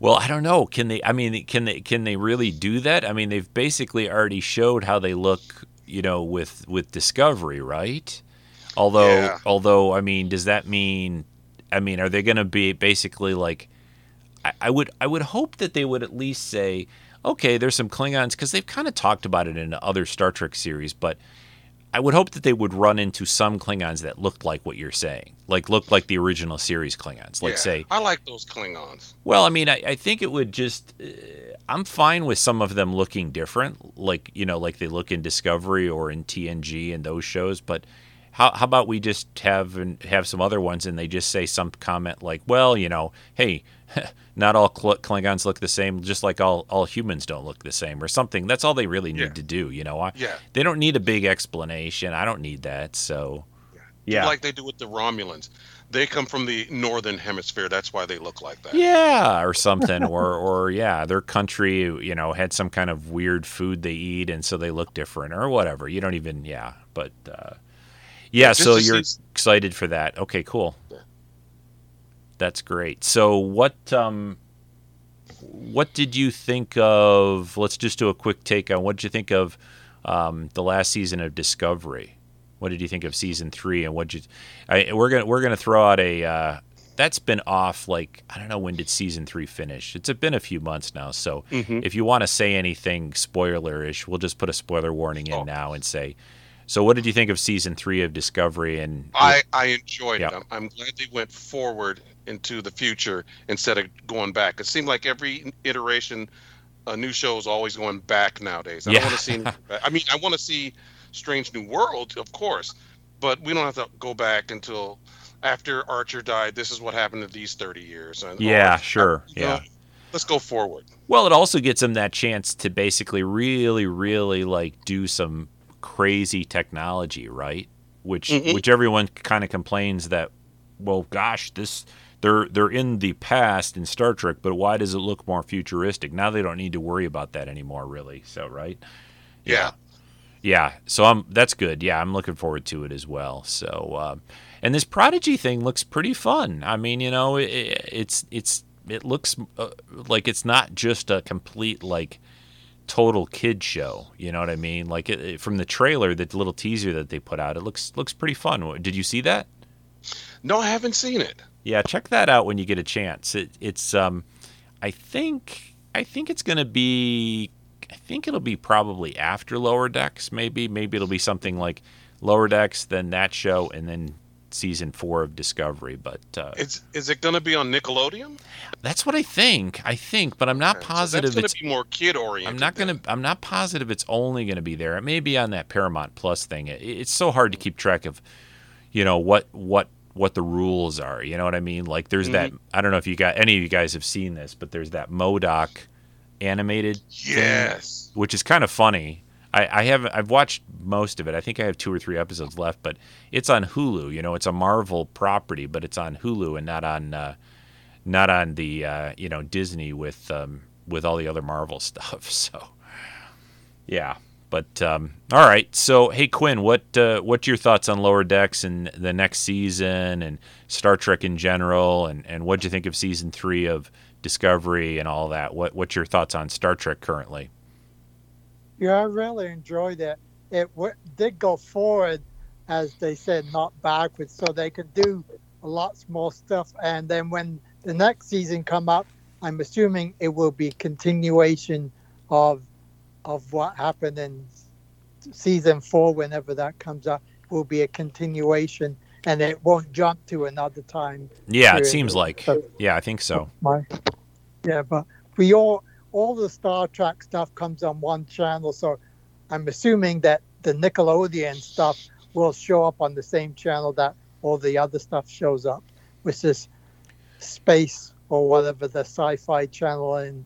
Well, I don't know. Can they? I mean, can they? Can they really do that? I mean, they've basically already showed how they look. You know, with with Discovery, right? Although, Yeah. although, I mean, does that mean? I mean, are they going to be basically like? I, I would, I would hope that they would at least say, okay, there's some Klingons because they've kind of talked about it in other Star Trek series, but I would hope that they would run into some Klingons that looked like what you're saying, like looked like the original series Klingons, like Yeah, say. I like those Klingons. Well, I mean, I, I think it would just. Uh, I'm fine with some of them looking different, like you know, like they look in Discovery or in TNG and those shows. But how how about we just have and have some other ones, and they just say some comment like, well, you know, hey, not all Kl- Klingons look the same, just like all all humans don't look the same, or something. That's all they really need Yeah. to do, you know. I, Yeah. They don't need a big explanation. I don't need that. So. Yeah. Like they do with the Romulans. They come from the northern hemisphere. That's why they look like that. Yeah, or something, or or yeah, their country, you know, had some kind of weird food they eat, and so they look different, or whatever. You don't even, yeah, but uh, yeah. just So you're excited for that? Okay, cool. That's great. So what um, what did you think of? Let's just do a quick take on what did you think of um, the last season of Discovery? What did you think of season three? And what you? I, we're gonna we're gonna throw out a. Uh, that's been off like I don't know when did season three finish. It's been a few months now. So Mhm. if you want to say anything spoiler-ish, we'll just put a spoiler warning in Oh. now and say. So what did you think of season three of Discovery? And I, I enjoyed Yeah. it. I'm, I'm glad they went forward into the future instead of going back. It seemed like every iteration, a new show is always going back nowadays. I Yeah. want to see. I mean, I want to see Strange New World, of course, but we don't have to go back until after Archer died. This is what happened to these 30 years. And, Yeah, or- sure, you know, yeah. let's go forward. Well, it also gets them that chance to basically really, really like do some crazy technology, right? Which Mhm. which everyone kind of complains that, well, gosh, this they're they're in the past in Star Trek, but why does it look more futuristic? Now they don't need to worry about that anymore, really. So, right? Yeah. Yeah, so I'm that's good. Yeah, I'm looking forward to it as well. So, um, and this Prodigy thing looks pretty fun. I mean, you know, it, it's it's it looks uh, like it's not just a complete like total kid show. You know what I mean? Like it, it- from the trailer, the little teaser that they put out, it looks looks pretty fun. Did you see that? No, I haven't seen it. Yeah, check that out when you get a chance. It, it's um, I think I think it's gonna be. I think it'll be probably after Lower Decks. Maybe maybe it'll be something like Lower Decks, then that show, and then season four of Discovery. But uh, Is is it going to be on Nickelodeon? that's what I think. I think, but I'm not Okay, positive. So it's going to be more kid oriented. I'm not gonna. I'm not positive it's only gonna be there. It may be on that Paramount Plus thing. It, it's so hard to keep track of, you know what what what the rules are. You know what I mean? Like there's that. I don't know if you got any of you guys have seen this, but there's that M.O.D.O.K. animated, Yes. which is kind of funny. I, I haven't. I've watched most of it. I think I have two or three episodes left, but it's on Hulu. You know, it's a Marvel property, but it's on Hulu and not on uh, not on the uh, you know Disney with um, with all the other Marvel stuff. So yeah, but um, all right. So hey Quinn, what uh, what's your thoughts on Lower Decks and the next season and Star Trek in general, and and what'd you think of season three of Discovery and all that? What what's your thoughts on Star Trek currently? Yeah, I really enjoyed it. It w- did go forward, as they said, not backwards, so they could do lots more stuff. And then when the next season come up, I'm assuming it will be continuation of of what happened in season four, whenever that comes up. Will be a continuation, and it won't jump to another time. Yeah, it seems like. So- Yeah, I think so. my yeah but we all all the star trek stuff comes on one channel so i'm assuming that the nickelodeon stuff will show up on the same channel that all the other stuff shows up which is space or whatever the sci-fi channel in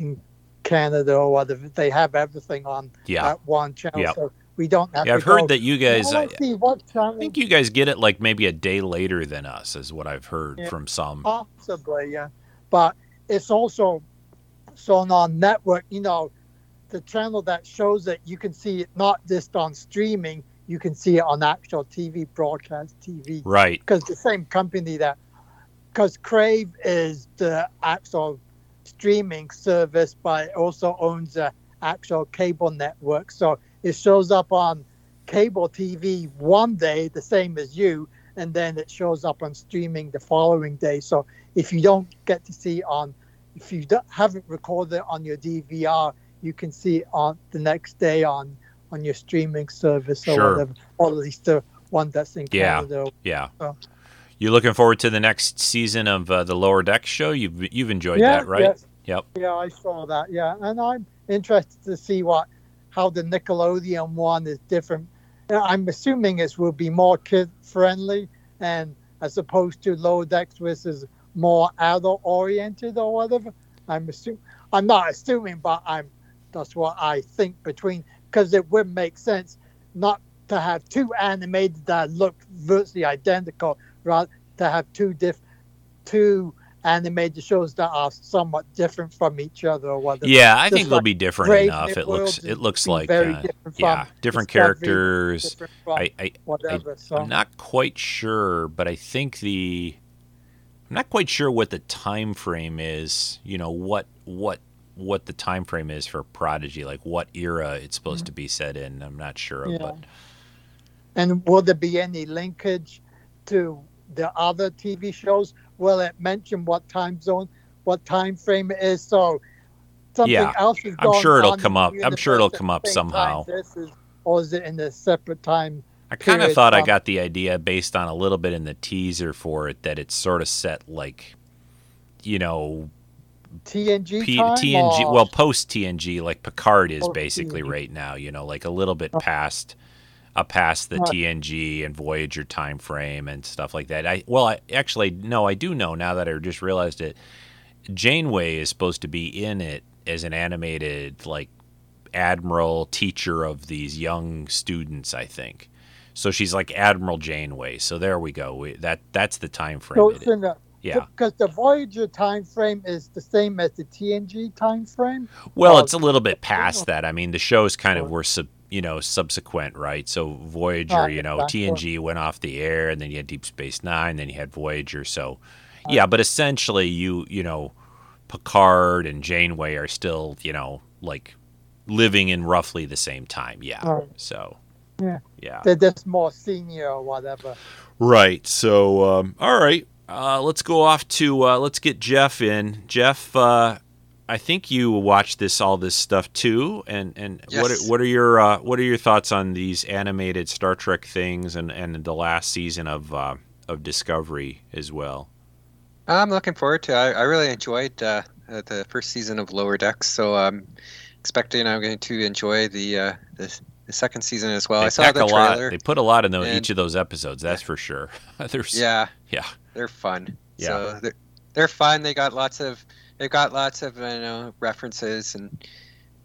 in canada or whatever they have everything on Yeah. that one channel Yeah. so we don't have Yeah, to I've heard go, that you guys. "Oh, I, see what channel I think you guys get it like maybe a day later than us, is what I've heard Yeah. from some. Possibly, yeah. But it's also so on our network, you know, the channel that shows it, you can see it not just on streaming, you can see it on actual TV, broadcast TV. Right. Because the same company that, because Crave is the actual streaming service, but it also owns a actual cable network. So it shows up on cable TV one day, the same as you, and then it shows up on streaming the following day. So if you don't get to see on, if you don't, haven't recorded it on your DVR, you can see it on the next day on on your streaming service or Sure. whatever, or at least the one that's in Yeah. Canada. Yeah. Oh. You looking forward to the next season of uh, the Lower Deck show? You've you've enjoyed Yeah, that, right? yes. Yep. Yeah, I saw that. Yeah, and I'm interested to see what how the Nickelodeon one is different. I'm assuming it will be more kid friendly, and as opposed to Lower Decks, which is more adult oriented or whatever. I'm assuming. I'm not assuming, but I'm. That's what I think between because it would make sense not to have two animated that look virtually identical, rather to have two diff, two animated shows that are somewhat different from each other or whatever. Yeah, I Just think they'll be different Brave enough. It looks it looks like uh, different yeah, different characters. different I, I whatever. so I'm not quite sure, but I think the I'm not quite sure what the time frame is. You know what what what the time frame is for Prodigy, like what era it's supposed to be set in. I'm not sure, Yeah. but And will there be any linkage to the other TV shows? Will it mention what time zone, what time frame it is? So something Yeah, else is I'm sure it'll come up. I'm sure it'll come up somehow. this is, or is it in a separate time? I kind of thought I got the idea based on a little bit in the teaser for it that it's sort of set like, you know, TNG P- time? TNG. or- Well, post TNG, like Picard is Post basically TNG. right now. You know, like a little bit oh. past, uh, past the. TNG and Voyager time frame and stuff like that. I well, I actually no, I do know now that I just realized it. Janeway is supposed to be in it as an animated like admiral teacher of these young students. I think. So she's like Admiral Janeway. So there we go. We, that that's the time frame. so it's in the, yeah. Because the Voyager time frame is the same as the TNG time frame. Well, Oh, it's a little bit past that. I mean, the shows kind of Sure. were sub, you know, subsequent, right? So Voyager, Ah, you know, exactly. TNG went off the air, and then you had Deep Space Nine, then you had Voyager. So, yeah, but essentially, you you know, Picard and Janeway are still, you know, like living in roughly the same time. Yeah. Right. So. Yeah. Yeah. They're just more senior or whatever. Right. So, um, all right. Uh, let's go off to uh, let's get Jeff in. Jeff, uh, I think you watch this all this stuff too. And and what are, Yes. what are your uh, what are your thoughts on these animated Star Trek things and, and the last season of uh, of Discovery as well? I'm looking forward to. I, I really enjoyed uh, the first season of Lower Decks, so I'm expecting I'm going to enjoy the uh, the, the second season as well. they I saw the a lot. They put a lot in and- each of those episodes. That's for sure. There's Yeah, yeah. they're fun. Yeah. So they're, they're fun. They got lots of they got lots of you know references and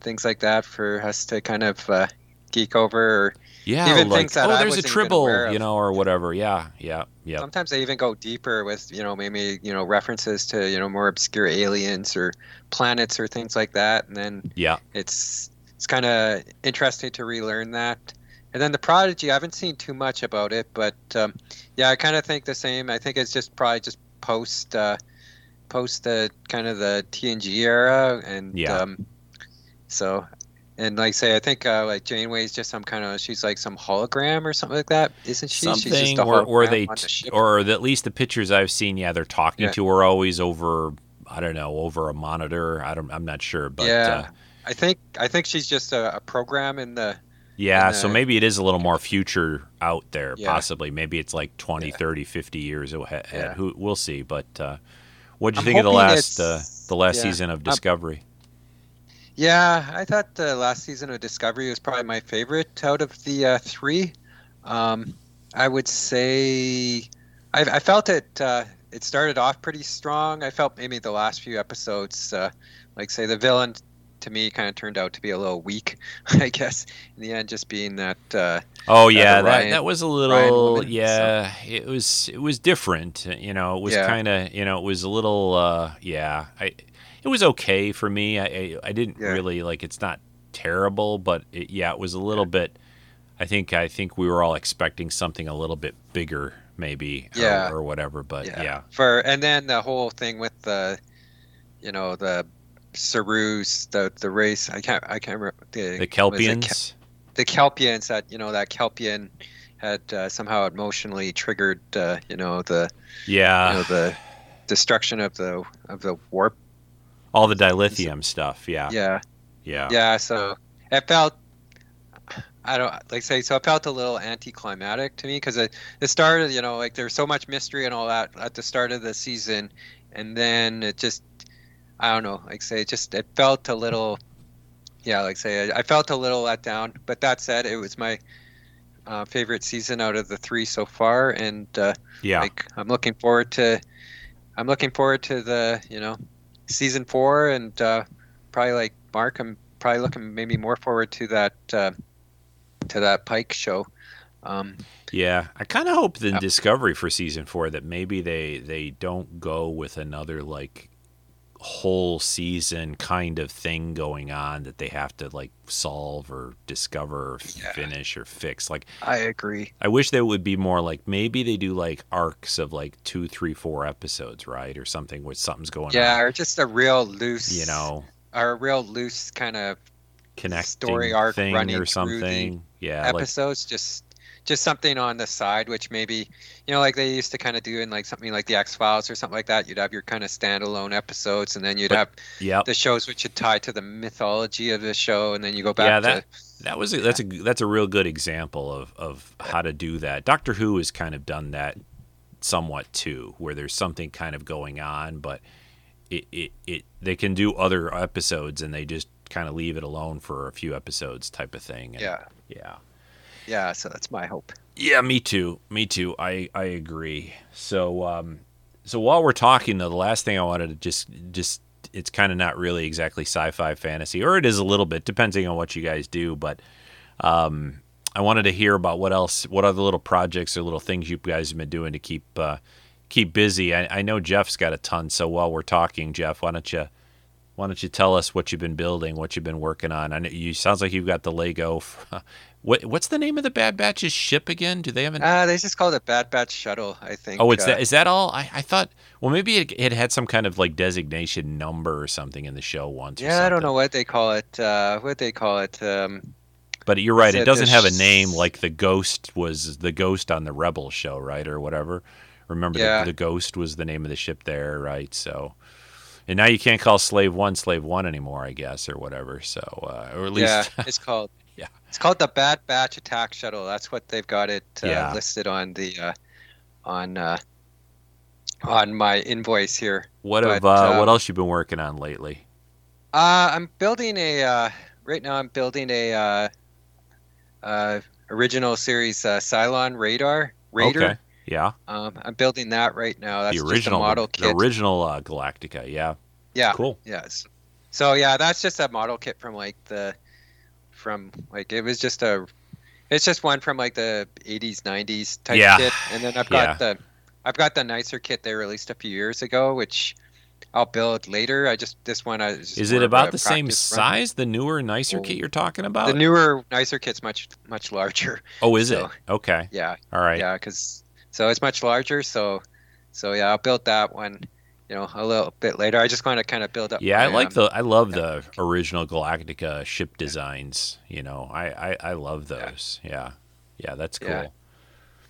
things like that for us to kind of uh, geek over. Or Yeah, Even like things that oh, I there's a wasn't even tribble, aware of. you know, or whatever. Yeah, yeah, yeah. sometimes they even go deeper with you know maybe you know references to you know more obscure aliens or planets or things like that. And then Yeah. it's it's kind of interesting to relearn that. And then the Prodigy, I haven't seen too much about it, but um, yeah, I kind of think the same. I think it's just probably just post uh, post the kind of the TNG era, and Yeah. um, so and like I say, I think uh, like Janeway's just some kind of she's like some hologram or something like that, isn't she? she's just something or, or they the or at least the pictures I've seen, yeah, they're talking Yeah. to her always over I don't know, over a monitor. I don't I'm not sure, but yeah, uh, I think I think she's just a, a program in the yeah, so maybe it is a little more future out there Yeah. possibly. Maybe it's like 20, Yeah. 30, 50 years ahead. Yeah. Who we'll see, but uh what'd you I'm think of the last uh, the last yeah. season of Discovery? Yeah, I thought the last season of Discovery was probably my favorite out of the uh, three. Um, I would say I, I felt it. Uh, it started off pretty strong. I felt maybe the last few episodes, uh, like say the villain, to me kind of turned out to be a little weak. I guess in the end, just being that. Uh, Oh yeah, that Ryan- that was a little woman, so- yeah. It was it was different. You know, it was Yeah. kind of you know it was a little uh, yeah. I it was okay for me. I I, I didn't Yeah. really like. It's not terrible, but it, yeah, it was a little bit. I think I think we were all expecting something a little bit bigger, maybe, Yeah. or whatever. But yeah, For and then the whole thing with the you know the Sarus, the the race. I can't I can't remember The it Kelpians. the Kelpians that you know that Kelpian had uh, somehow emotionally triggered uh, you know the yeah. you know the destruction of the of the warp. All the dilithium stuff. Yeah. Yeah, Yeah. yeah. So it felt. I don't like say so. It felt a little anticlimactic to me because it, it started, you know, like there's so much mystery and all that at the start of the season, and then it just, I don't know, like say it just it felt a little, yeah, like say I, I felt a little let down. But that said, it was my uh, favorite season out of the three so far, and uh, Yeah. like I'm looking forward to I'm looking forward to the you know season four and uh, probably like Mark I'm probably looking maybe more forward to that uh, to that Pike show. Um, Yeah, I kind of hope the Yeah. Discovery for season four that maybe they they don't go with another like whole season kind of thing going on that they have to like solve or discover or Yeah. finish or fix. Like I agree. I wish they would be more like maybe they do like arcs of like two, three, four episodes, right, or something where something's going Yeah, on. or just a real loose You know, or a real loose kind of connecting story arc thing running or something. Yeah, like episodes just just something on the side which maybe you know like they used to kind of do in like something like the x files or something like that you'd have your kind of standalone episodes and then you'd have yep. the shows which would tie to the mythology of the show and then you go back Yeah, to that- That was a, that's a that's a real good example of of how to do that. Doctor Who has kind of done that somewhat too, where there's something kind of going on, but it it, it they can do other episodes and they just kind of leave it alone for a few episodes type of thing. And yeah yeah. Yeah so that's my hope Yeah, me too. Me too. I I agree. So um so while we're talking though, the last thing I wanted to just just it's kind of not really exactly sci-fi fantasy or it is a little bit depending on what you guys do, but um I wanted to hear about what else what other little projects or little things you guys have been doing to keep uh keep busy. I, I know Jeff's got a ton, so while we're talking, Jeff, why don't you why don't you tell us what you've been building, what you've been working on? I know you sounds like you've got the Lego. What what's the name of the Bad Batch's ship again? Do they have an? uh they just called it bad batch shuttle i think oh, it's uh, that. Is that all? I, I thought. Well, maybe it, it had some kind of like designation number or something in the show once. or yeah i don't know what they call it uh what they call it um But you're right. It it doesn't have a name like the Ghost was the Ghost on the Rebel show, right, or whatever. Remember, Yeah. the, the Ghost was the name of the ship there, right? So, and now you can't call Slave One Slave One anymore, I guess, or whatever. So, uh, or at least yeah least, it's called Yeah. it's called the bad batch attack shuttle that's what they've got it uh, Yeah. listed on the uh on uh on my invoice here what have but, uh, um, what else you been working on lately? Uh, I'm building a. Uh, right now, I'm building a uh, uh, original series uh, Cylon radar Raider. Okay, yeah, Um, I'm building that right now. That's the original model the original uh, Galactica. Yeah, yeah. cool. Yes. So yeah, that's just a model kit from like the, from like it was just a, it's just one from like the 80s 90s type Yeah. kit, and then I've got the, I've got the nicer kit they released a few years ago, which I'll build later. I just this one I Is it about the same practice run. size? The newer, nicer Oh. kit you're talking about? The newer, nicer kit's much much larger. oh, is so- it? Okay, Yeah, all right. yeah, because so it's much larger. So, so yeah, I'll build that one. You know, a little bit later. I just want to kind of build up. Yeah, I like um, the I love the original Galactica ship designs. You know, I I, I love those. Yeah. yeah, that's cool. Yeah.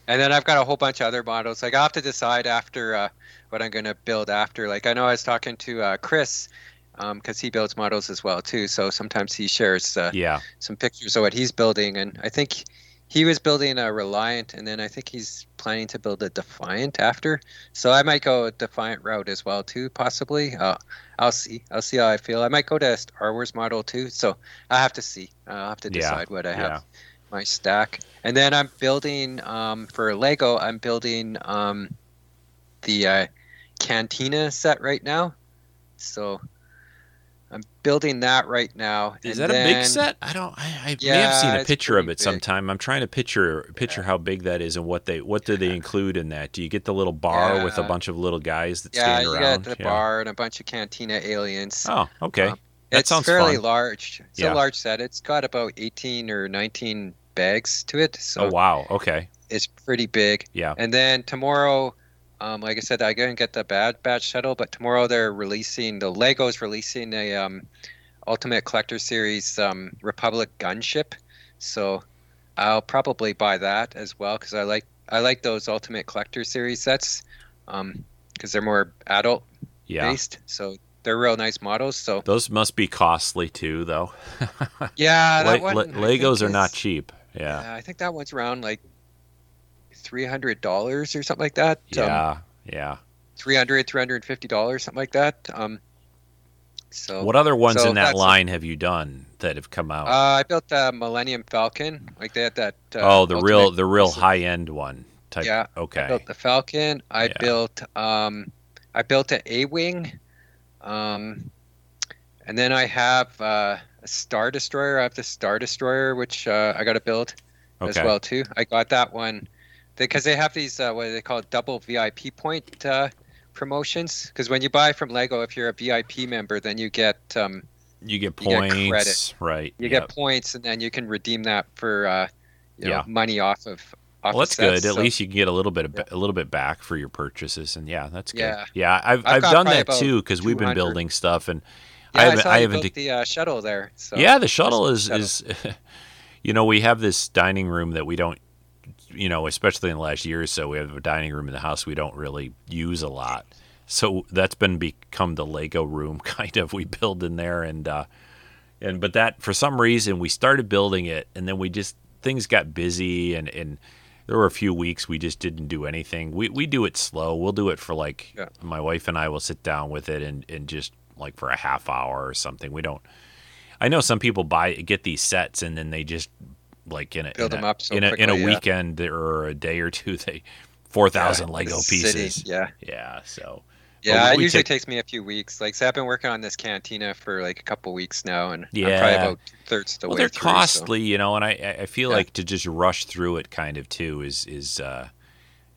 And then I've got a whole bunch of other models. Like I'll have to decide after uh, what I'm going to build after. Like I know I was talking to uh, Chris because he builds models as well too. So sometimes he shares uh, Yeah, some pictures of what he's building, and I think he was building a Reliant, and then I think he's planning to build a Defiant after. So I might go a Defiant route as well too, possibly. Uh, I'll see. I'll see how I feel. I might go to a Star Wars model too. So I have to see. I'll have to Yeah, decide what I have yeah. my stack. And then I'm building um, for Lego. I'm building um, the uh, Cantina set right now. So I'm building that right now. is that a big set? I don't. I, I may have seen a picture of it big. sometime. I'm trying to picture picture how big that is and what they what do they include in that? Do you get the little bar with a bunch of little guys that Yeah, stand you around? got the Yeah. bar and a bunch of Cantina aliens. Oh, okay. Um, that it's sounds fairly fun. large. It's Yeah. a large set. It's got about 18 or 19 bags to it. So oh wow. Okay. it's pretty big. Yeah. And then tomorrow, Um, like I said, I didn't get the Bad Batch shuttle, but tomorrow they're releasing the Legos releasing a um, Ultimate Collector Series um, Republic gunship. So I'll probably buy that as well because I like I like those Ultimate Collector Series sets because they're more adult Yeah. based. So they're real nice models. So Those must be costly too, though. yeah, that Le- one Le- Legos are not cheap. Yeah. Yeah, I think that one's around like three hundred dollars or something like that. Um, Yeah. Yeah. 300 350 dollars something like that um so What other ones so in that line have you done that have come out? uh, i built the millennium falcon like they had that uh, oh, the real, the real high end one type. Yeah, Okay. i built the falcon i Yeah. built um i built an a-wing um and then i have uh, a star destroyer i have the star destroyer which uh, i got to build as well too i got that one because they have these uh, what do they call it, double vip point uh, promotions because when you buy from lego if you're a vip member then you get um, you get you get points, credit. right? you yep. get points and then you can redeem that for uh, you know, Yeah. money off of off Well, that's sets, good. At so- least you can get a little bit of Yeah. a little bit back for your purchases, and yeah, that's good. Yeah. yeah. I've I've I've, done that too because we've been building stuff, and yeah, I I, haven't saw I haven't. built the uh, shuttle there so yeah, the shuttle is shuttle. is, you know, we have this dining room that we don't, you know, especially in the last year or so, we have a dining room in the house we don't really use a lot. So that's been become the Lego room kind of. We build in there and uh and but that for some reason we started building it and then we just things got busy and and there were a few weeks we just didn't do anything. We we do it slow. We'll do it for like Yeah. my wife and I will sit down with it and and just like for a half hour or something. We don't I know some people buy get these sets and then they just like in a Build in them a, up so in a, in a yeah. weekend or a day or two they four thousand Yeah, Lego the city, pieces. yeah Yeah, so yeah we- it we usually take- takes me a few weeks like say i've been working on this cantina for like a couple weeks now and i'm Yeah. probably about two-thirds the well, way they're through, so- costly, you know, and I I feel Yeah. like to just rush through it kind of too is is uh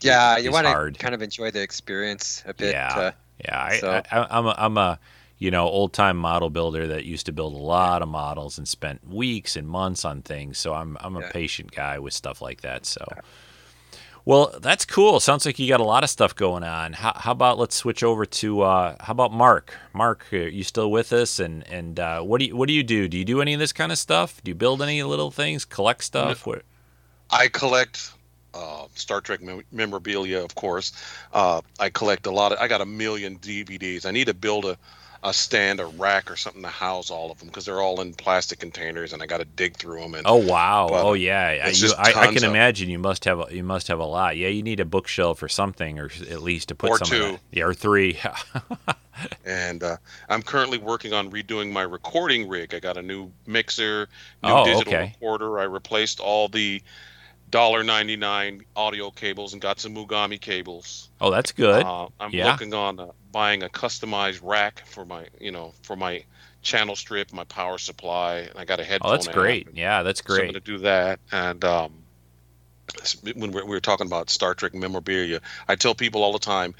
yeah is you want to kind of enjoy the experience a bit Yeah. uh, Yeah, I, So- I, I, I'm a, I'm a you know old time model builder that used to build a lot of models and spent weeks and months on things. So I'm I'm a Yeah. patient guy with stuff like that. So, well, that's cool. Sounds like you got a lot of stuff going on. How, how about let's switch over to uh, how about Mark? Mark, are you still with us? And and uh, what do you what do you do? Do you do any of this kind of stuff? Do you build any little things? Collect stuff? What? I collect uh, Star Trek mem- memorabilia, of course. Uh, I collect a lot of. I got a million DVDs. I need to build a, a stand, a rack, or something to house all of them because they're all in plastic containers, and I got to dig through them. And Oh wow! But oh yeah! I- you- I, I can imagine you must have a, you must have a lot. Yeah, you need a bookshelf or something, or at least to put Or some. two. Yeah, or three. and uh, I'm currently working on redoing my recording rig. I got a new mixer, new Oh, digital okay. recorder. I replaced all the $1.99 audio cables and got some Mogami cables. oh, that's good. Uh, I'm Yeah. looking on uh, buying a customized rack for my, you know, for my channel strip, my power supply, and I got a headphone. oh, that's great. Yeah, that's So I'm going to do that. And um, when we're, were talking about Star Trek memorabilia, I tell people all the time,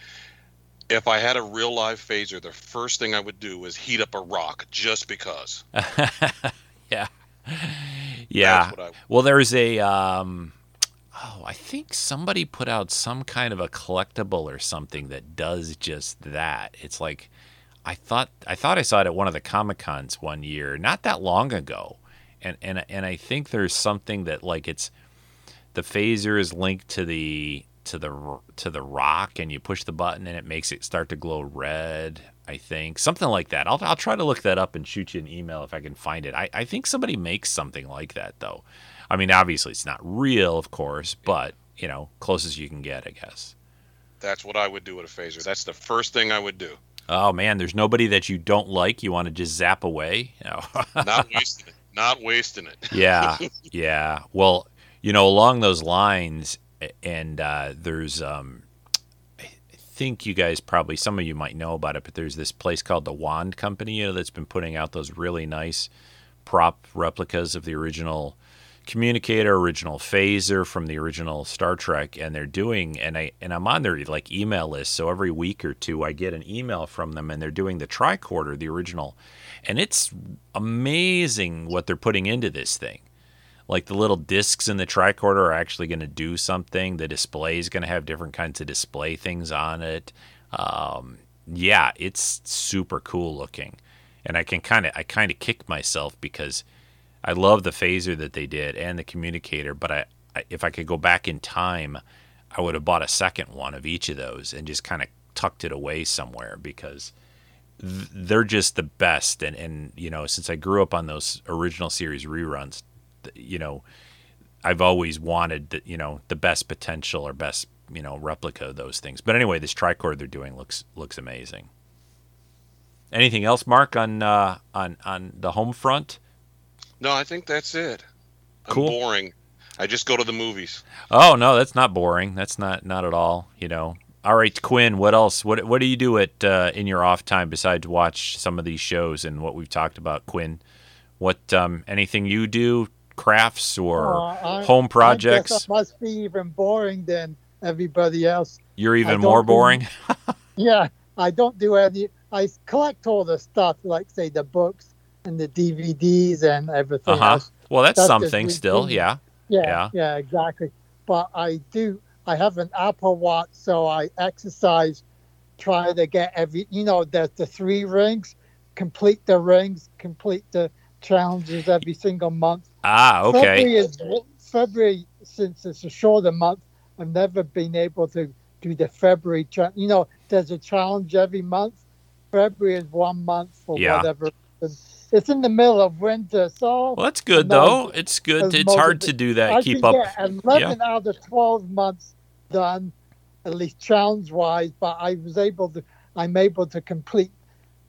if I had a real live phaser, the first thing I would do is heat up a rock just because. yeah, yeah. That's what I, Well, there's a. Um, oh, I think somebody put out some kind of a collectible or something that does just that. It's like I thought. I thought I saw it at one of the comic cons one year, not that long ago, and and and I think there's something that like it's the phaser is linked to the to the to the rock, and you push the button and it makes it start to glow red. I think something like that. I'll I'll try to look that up and shoot you an email if I can find it. I, I think somebody makes something like that though. I mean, obviously it's not real, of course, but you know, close as you can get, I guess. that's what I would do with a phaser. That's the first thing I would do. Oh man, there's nobody that you don't like. You want to just zap away? No. Not wasting it. Not wasting it. yeah, yeah. Well, you know, along those lines, and uh, there's, um, I think you guys probably some of you might know about it, but there's this place called the Wand Company, you know, that's been putting out those really nice prop replicas of the original communicator, original phaser from the original Star Trek, and they're doing and I and I'm on their like email list. So every week or two, I get an email from them, and they're doing the tricorder, the original, and it's amazing what they're putting into this thing. like the little discs in the tricorder are actually going to do something. The display is going to have different kinds of display things on it. Um, yeah, it's super cool looking, and I can kind of I kind of kick myself because I love the phaser that they did and the communicator. But I, I if I could go back in time, I would have bought a second one of each of those and just kind of tucked it away somewhere because th- they're just the best. And and you know since I grew up on those original series reruns, you know. I've always wanted the, you know the best potential or best you know replica of those things. But anyway, this tricorder they're doing looks looks amazing. Anything else, Mark, on uh, on on the home front? No, I think that's it. I'm Cool. boring. I just go to the movies. Oh no, that's not boring. That's not not at all. You know. All right, Quinn. What else? What what do you do at uh, in your off time besides watch some of these shows and what we've talked about, Quinn? What um, anything you do? Crafts or Uh, I- home I projects? guess I must be even boring than everybody else. You're even don't more do- boring. Yeah, I don't do any. I collect all the stuff, like say the books and the DVDs and everything Uh huh. Well, that's, That's something still. Yeah. Yeah, Yeah. yeah, exactly. But I do. I have an Apple Watch, so I exercise. Try to get every. You know, there's the three rings. Complete the rings. Complete the challenges every single month. Ah, okay. February is February since it's a shorter month. I've never been able to do the February. Cha- you know, there's a challenge every month. February is one month for Yeah. whatever. reason. It's in the middle of winter, so Well, that's good though. It's good. It's hard to do that. I Keep up. get 11 out of 12 months done, at least challenge wise. But I was able to. I'm able to complete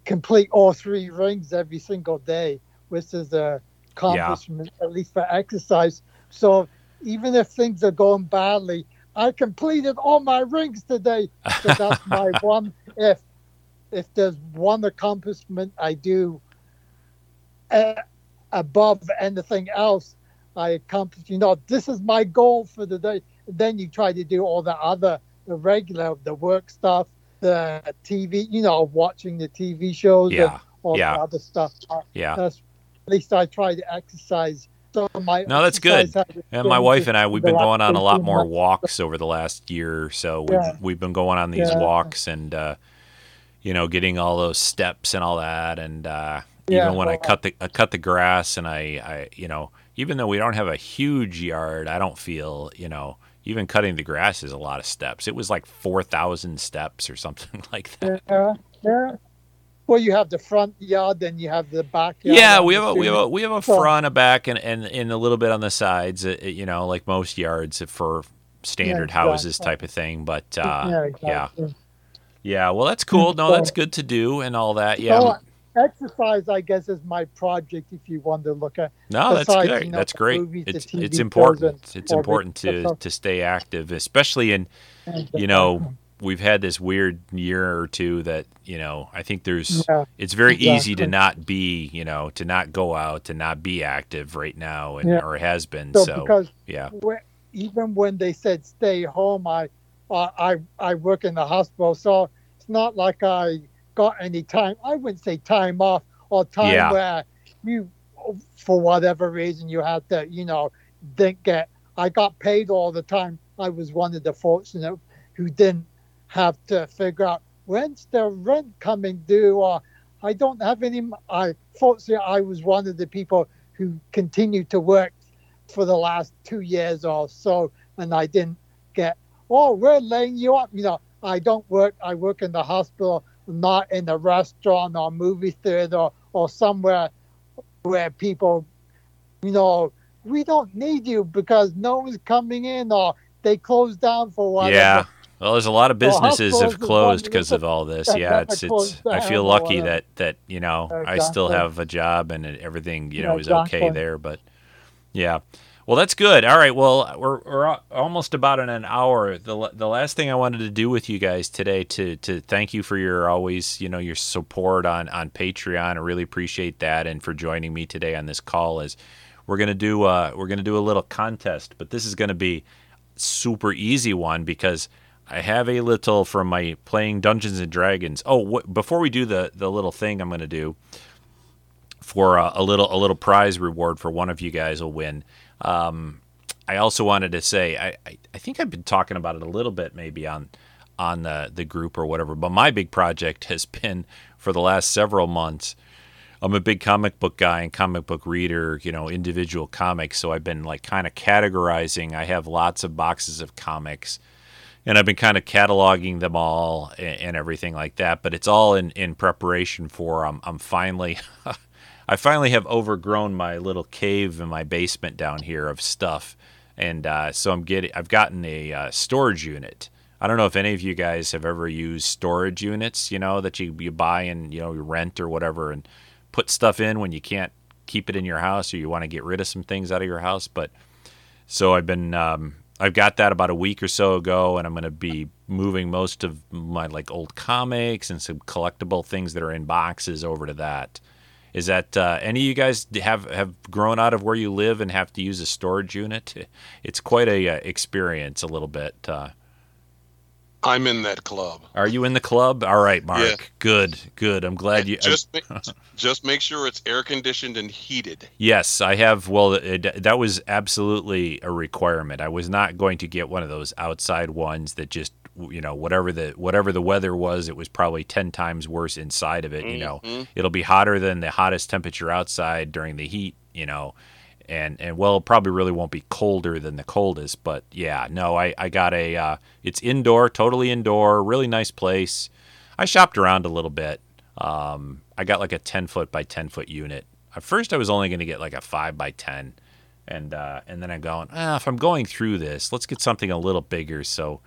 complete all three rings every single day, which is a accomplishment at least for exercise. So even if things are going badly, I completed all my rings today. So that's my one. If if there's one accomplishment I do uh, above anything else, I accomplish. You know, this is my goal for the day. Then you try to do all the other, the regular, the work stuff, the TV. You know, watching the TV shows and Yeah. all yeah. the other stuff. Yeah. That's at least I try to exercise. So my No, that's good. And my wife and I, we've been going on a lot more walks over the last year or so. We've, Yeah. we've been going on these Yeah. walks and, uh, you know, getting all those steps and all that. And uh, Yeah, even when I cut the I cut the grass and I, I, you know, even though we don't have a huge yard, I don't feel, you know, even cutting the grass is a lot of steps. It was like four thousand steps or something like that. Yeah, yeah. Well, you have the front yard, then you have the backyard. Yeah, we have a we have a we have a front, a back, and and, and a little bit on the sides. uh, You know, like most yards for standard exactly. houses type of thing. But uh, yeah, yeah, exactly. yeah. Well, that's cool. No, that's good to do and all that. Yeah. So, exercise, I guess, is my project. If you want to look at, No, that's besides, great. you know, that's great. movies, It's it's important. It's important to to stay active, especially in you uh, know we've had this weird year or two that you know I think there's Yeah, it's very easy to not be you know to not go out to not be active right now and Yeah. or has been so, so because yeah even when they said stay home, I, I I I work in the hospital, so it's not like I got any time. I wouldn't say time off or time Yeah. where you, for whatever reason, you had to, you know, didn't get. I got paid all the time. I was one of the fortunate who didn't have to figure out when's the rent coming due or I don't have any. I fortunately I was one of the people who continued to work for the last two years or so, and I didn't get. Oh, we're laying you up. You know, I don't work. I work in the hospital, not in a restaurant or movie theater or, somewhere where people, you know, we don't need you because no one's coming in or they closed down for whatever. Yeah. Well, there's a lot of businesses have closed because of all this. Yeah, it's it's. I feel lucky that that you know I still have a job and everything you know is okay there. But yeah, well that's good. All right, well we're we're almost about in an hour. The the last thing I wanted to do with you guys today to to thank you for your always you know your support on on Patreon. I really appreciate that and for joining me today on this call. Is we're gonna do uh we're gonna do a little contest, but this is gonna be super easy one because I have a little from my playing Dungeons and Dragons. Oh, wh- before we do the the little thing I'm going to do for a, a little a little prize reward for one of you guys will win. Um, I also wanted to say I, I, I think I've been talking about it a little bit maybe on on the the group or whatever, but my big project has been for the last several months. I'm a big comic book guy and comic book reader, you know, individual comics. So I've been like kind of categorizing. I have lots of boxes of comics and I've been kind of cataloging them all and, and everything like that. But it's all in, in preparation for I'm, I'm finally, I finally have overgrown my little cave in my basement down here of stuff, and uh, so I'm getting I've gotten a uh, storage unit. I don't know if any of you guys have ever used storage units, you know, that you, you buy and you know you rent or whatever, and put stuff in when you can't keep it in your house or you want to get rid of some things out of your house. But so I've been um, I've got that about a week or so ago, and I'm going to be moving most of my like old comics and some collectible things that are in boxes over to that. Is that uh, any of you guys have have grown out of where you live and have to use a storage unit? It's quite a uh, experience, a little bit. Uh, I'm in that club. are you in the club? All right, Mark. Yeah. Good, good. I'm glad you. just make, just make sure it's air conditioned and heated. Yes, I have. Well, it, that was absolutely a requirement. I was not going to get one of those outside ones that just, you know, whatever the whatever the weather was, it was probably ten times worse inside of it. You know, Mhm. it'll be hotter than the hottest temperature outside during the heat. You know, and and well, it probably really won't be colder than the coldest. But yeah, no, I I got a. Uh, it's indoor, totally indoor, really nice place. I shopped around a little bit. Um, I got like a ten foot by ten foot unit. At first, I was only going to get like a five by ten, and uh, and then I'm going, ah, if I'm going through this, let's get something a little bigger. So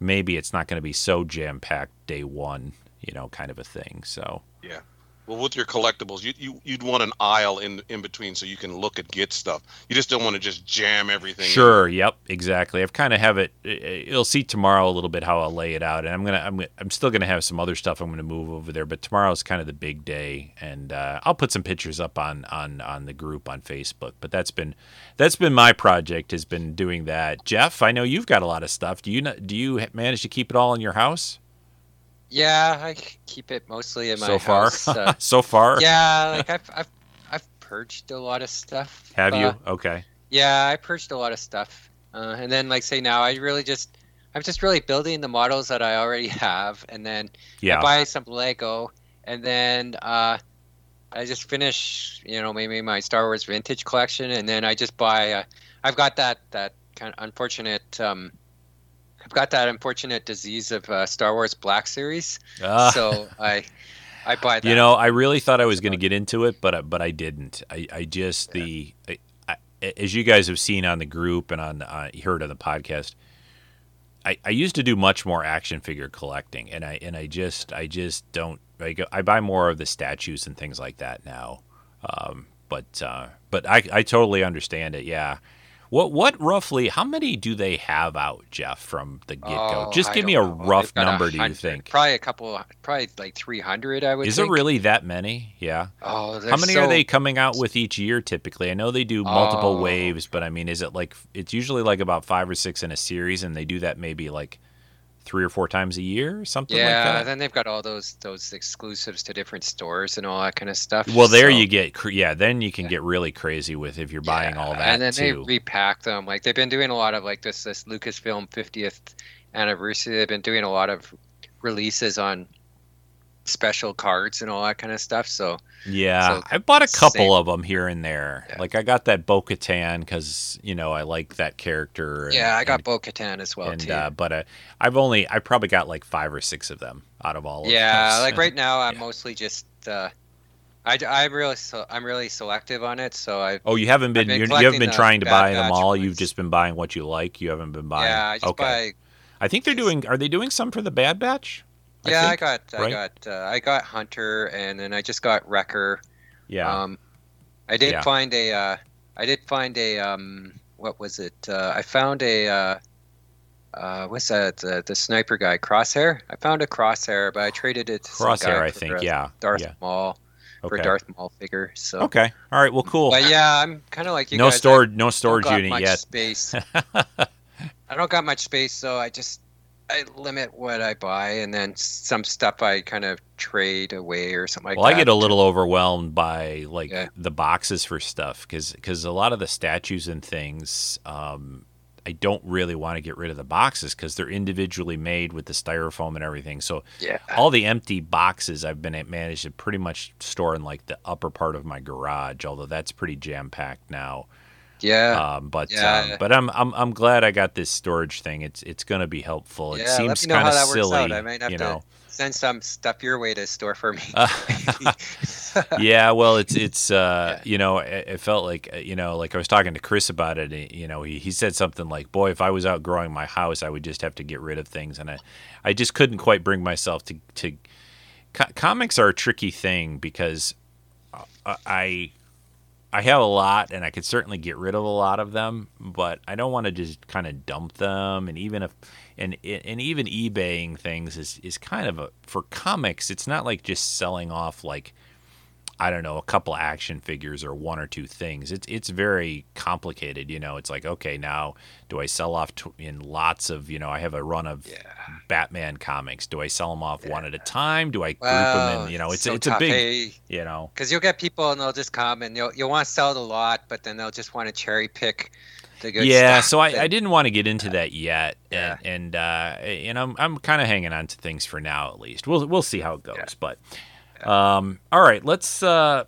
maybe it's not going to be so jam packed day one, you know, kind of a thing. So Yeah. Well, with your collectibles, you, you you'd want an aisle in in between so you can look at get stuff. You just don't want to just jam everything. in. Sure. Yep. Exactly. I've kind of have it. You'll see tomorrow a little bit how I'll lay it out, and I'm gonna. I'm. I'm still gonna have some other stuff I'm gonna move over there, but tomorrow's kind of the big day, and uh, I'll put some pictures up on on on the group on Facebook. But that's been that's been my project. Has been doing that. Jeff, I know you've got a lot of stuff. Do you do you manage to keep it all in your house Yeah, I keep it mostly in my so far? house. uh, so far, yeah, like I've, I've I've purged a lot of stuff. Have you? Okay. Yeah, I purged a lot of stuff, uh, and then like say now, I really just I'm just really building the models that I already have, and then Yeah. I buy some Lego, and then uh, I just finish, you know, maybe my Star Wars vintage collection, and then I just buy. Uh, I've got that that kind of unfortunate. Um, I've got that unfortunate disease of uh, Star Wars Black Series, Ah. so I I buy that. You know, I really thought I was going to get into it, but I- but I didn't. I, I just the I, I, as you guys have seen on the group and on uh, heard on the podcast. I, I used to do much more action figure collecting, and I and I just I just don't. I, go, I buy more of the statues and things like that now. Um, but uh, but I, I totally understand it. Yeah. What what roughly? How many do they have out, Jeff, from the get go? Oh, Just give me a know. rough number. Do you think? Probably a couple, probably like 300, I would say. Is think. it really that many? Yeah. Oh, How many are they coming out with each year typically? I know they do multiple Oh. waves, but I mean, is it like it's usually like about five or six in a series, and they do that maybe like three or four times a year, something Yeah, like that? then they've got all those those exclusives to different stores and all that kind of stuff. Well, there so- you get yeah. Then you can get really crazy with if you're buying all that and then too. they repack them. Like they've been doing a lot of like this this Lucasfilm 50th anniversary. They've been doing a lot of releases on special cards and all that kind of stuff. So yeah, so I bought a couple same- of them here and there. Yeah. Like I got that Bo-Katan because you know I like that character. And, yeah, I got and, Bo-Katan as well and too. uh, but uh, I've only I probably got like five or six of them out of all. of yeah, those. like right now I'm Yeah. mostly just. Uh, I, I'm really so I'm really selective on it. So I Oh, you haven't been, been you, haven't been trying to buy them all. You've just been buying what you like. You haven't been buying. yeah I just okay. buy I think they're doing. Are they doing some for the Bad Batch? Yeah I, think, got I got uh, I got Hunter and then I just got Wrecker. Yeah. Um, I did Yeah. find a. Uh, I did find a. Um, what was it? Uh, I found a. Uh, uh, what's that? Uh, the sniper guy, Crosshair. I found a Crosshair, but I traded it to Crosshair, I think. a Yeah. Darth yeah. Maul for Okay. a Darth Maul figure. So. Okay. All right. Well, cool. But yeah, I'm kind of like you no guys. I storage. No storage unit yet. Space. I don't got much space, so I just I limit what I buy, and then some stuff I kind of trade away or something like well, that. Well, I get a little overwhelmed by like Yeah. the boxes for stuff because because a lot of the statues and things, um, I don't really want to get rid of the boxes because they're individually made with the styrofoam and everything. So Yeah. all the empty boxes I've been at managed to pretty much store in like the upper part of my garage, although that's pretty jam packed now. Yeah. Um, but Yeah. um, but I'm, I'm I'm glad I got this storage thing. It's it's going to be helpful. It yeah. seems me know kind of silly. I might have you to know. send some stuff your way to store for me. yeah, well, it's it's uh, Yeah. you know, it, it felt like uh, you know, like I was talking to Chris about it. and, You know, he, he said something like, "Boy, if I was outgrowing my house, I would just have to get rid of things," and I, I just couldn't quite bring myself to to. Co- comics are a tricky thing because uh, I I have a lot, and I could certainly get rid of a lot of them, but I don't want to just kind of dump them. And even if, and and even eBaying things is is kind of a for comics. It's not like just selling off like I don't know a couple action figures or one or two things. It's it's very complicated. You know, it's like okay, now do I sell off t- in lots of you know I have a run of Yeah. Batman comics. Do I sell them off one at a time? Do I group Wow, them in? You know, it's so it's a big you know. Because you'll get people and they'll just come and you'll you'll want to sell it a lot, but then they'll just want to cherry pick the good yeah, so I, I didn't want to get into that yet, Yeah. and and uh, and I'm I'm kind of hanging on to things for now at least. We'll we'll see how it goes, Yeah. but um, all right, let's uh,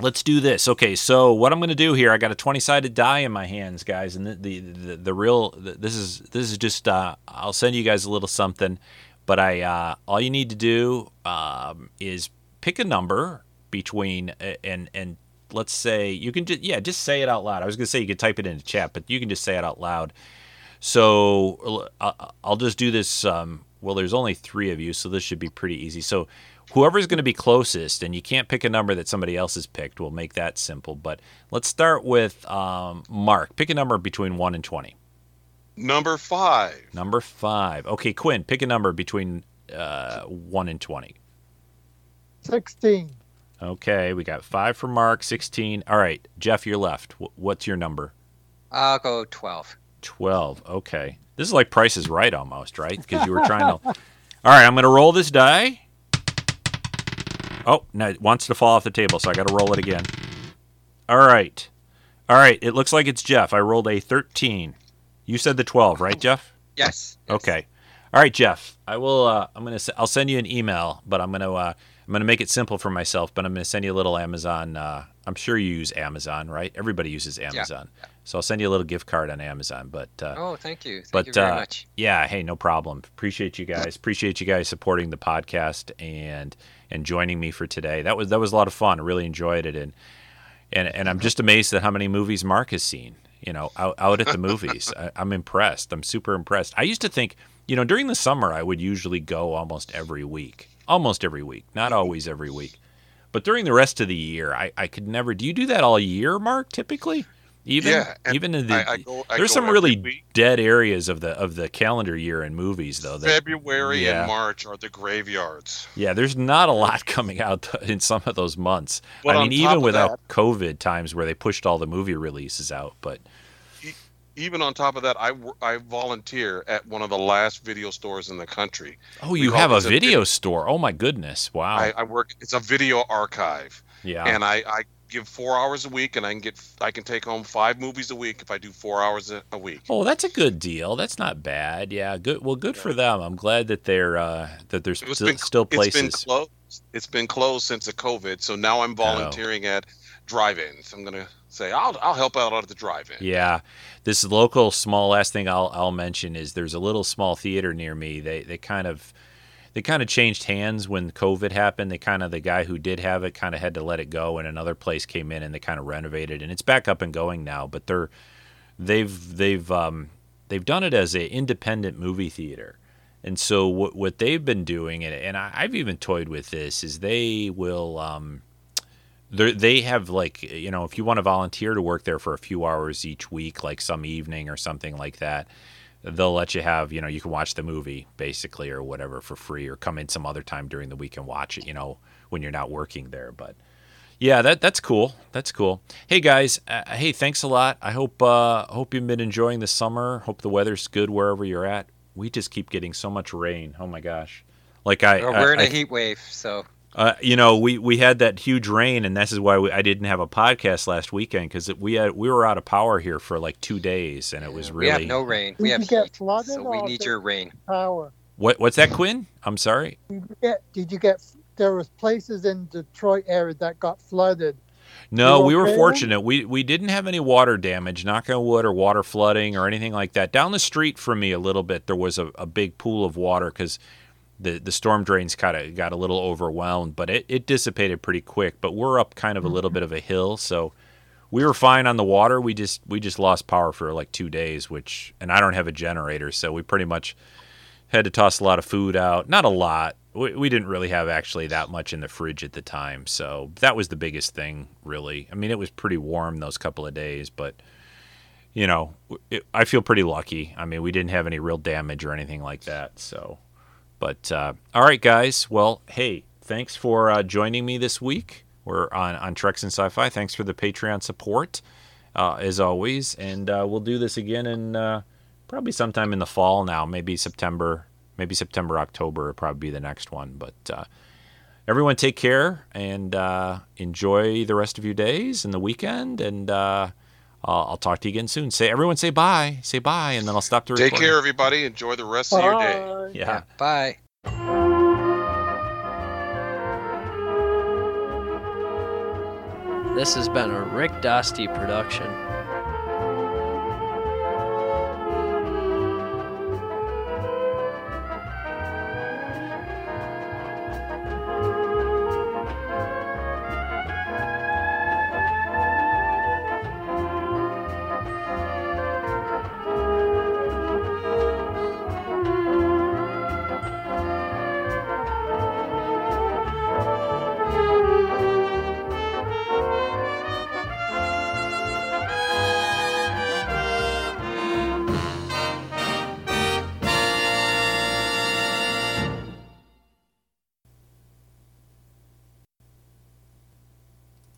let's do this. Okay, so what I'm going to do here, I got a 20 sided die in my hands, guys, and the the the, the real the, this is this is just uh, I'll send you guys a little something, but I uh, all you need to do um, is pick a number between and and let's say you can just yeah just say it out loud. I was going to say you could type it in the chat, but you can just say it out loud. So uh, I'll just do this. Um, well, there's only three of you, so this should be pretty easy. So whoever's going to be closest, and you can't pick a number that somebody else has picked, we'll make that simple. But let's start with um, Mark. Pick a number between 1 and 20. Number five. Number 5. Okay, Quinn, pick a number between uh, 1 and 20. 16. Okay, we got 5 for Mark, 16. All right, Jeff, you're left. Wh- What's your number? I'll go twelve. 12. Okay. This is like Price is Right almost, right? Because you were trying to. All right, I'm going to roll this die. Oh, no, it wants to fall off the table, so I got to roll it again. All right. All right, it looks like it's Jeff. I rolled a 13. You said the 12, right, Jeff? Yes. yes. Okay. All right, Jeff. I will. Uh, I'm gonna. I'll send you an email, but I'm gonna. Uh, I'm gonna make it simple for myself. But I'm gonna send you a little Amazon. Uh, I'm sure you use Amazon, right? Everybody uses Amazon. Yeah. So I'll send you a little gift card on Amazon. But uh, Oh, thank you. Thank but you very uh, much. yeah, hey, no problem. Appreciate you guys. Appreciate you guys supporting the podcast and and joining me for today. That was that was a lot of fun. I really enjoyed it, and and and I'm just amazed at how many movies Mark has seen. You know, out out at the movies. I, I'm impressed. I'm super impressed. I used to think, you know, during the summer I would usually go almost every week, almost every week, not always every week. But during the rest of the year, I, I could never. Do you do that all year, Mark? Typically, even Yeah, even in the I, I go, there's some really week. dead areas of the of the calendar year in movies though. That, February yeah. and March are the graveyards. yeah, there's not a lot coming out in some of those months. But I mean, even without COVID times where they pushed all the movie releases out, but Even on top of that, I, I volunteer at one of the last video stores in the country. oh, you have a as a video store. Oh my goodness! Wow. I, I work. It's a video archive, yeah. and I, I give four hours a week, and I can get I can take home five movies a week if I do four hours a, a week. Oh, that's a good deal. That's not bad. Yeah, good. Well, good for them. I'm glad that they're uh, that there's still, been- still It's been closed. It's been closed since the COVID, so now I'm volunteering at drive-ins. I'm gonna say I'll I'll help out at the drive-in. Yeah, this local small last thing I'll I'll mention is there's a little small theater near me. They they kind of they kind of changed hands when COVID happened. They kind of the guy who did have it kind of had to let it go, and another place came in and they kind of renovated, and it's back up and going now. But they're they've they've um, they've done it as an independent movie theater. And so what what they've been doing, and, and I, I've even toyed with this, is they will um, they have like you know if you want to volunteer to work there for a few hours each week, like some evening or something like that, they'll let you have you know you can watch the movie basically or whatever for free, or come in some other time during the week and watch it. You know when you're not working there, but. Yeah, that that's cool. That's cool. Hey guys, uh, hey, thanks a lot. I hope uh, hope you've been enjoying the summer. Hope the weather's good wherever you're at. we just keep getting so much rain. Oh my gosh! Like I, Well, we're in I- a heat wave, so uh, you know, we, we had that huge rain, and this is why we, I didn't have a podcast last weekend because we had we were out of power here for like two days, and it was we really have no rain. Did We you have get heat, flooded so we need your rain. Power. what what's that, Quinn? I'm sorry. Did you get? Did you get? There was places in Detroit area that got flooded. No, we were fortunate. We we didn't have any water damage, knock on wood, or water flooding or anything like that. Down the street from me, a little bit, there was a, a big pool of water because the the storm drains kind of got a little overwhelmed, but it, it dissipated pretty quick. But we're up kind of a little mm-hmm. bit of a hill, so we were fine on the water. We just we just lost power for like two days, which and I don't have a generator, so we pretty much had to toss a lot of food out. Not a lot. We, we didn't really have actually that much in the fridge at the time, so that was the biggest thing, really. I mean, it was pretty warm those couple of days, but you know, it, I feel pretty lucky. I mean, we didn't have any real damage or anything like that. So, but uh, all right, guys. Well, hey, thanks for uh, joining me this week. We're on on Treks and Sci-Fi. Thanks for the Patreon support, uh, as always, and uh, we'll do this again in uh, probably sometime in the fall. Now, maybe September, maybe September, October will probably be the next one. But uh, everyone, take care and uh, enjoy the rest of your days and the weekend. And uh, I'll, I'll talk to you again soon. Say everyone, say bye, say bye, and then I'll stop the Take recording. care, everybody. Enjoy the rest of your day. Bye. Yeah. Bye. This has been a Rick Dosty production.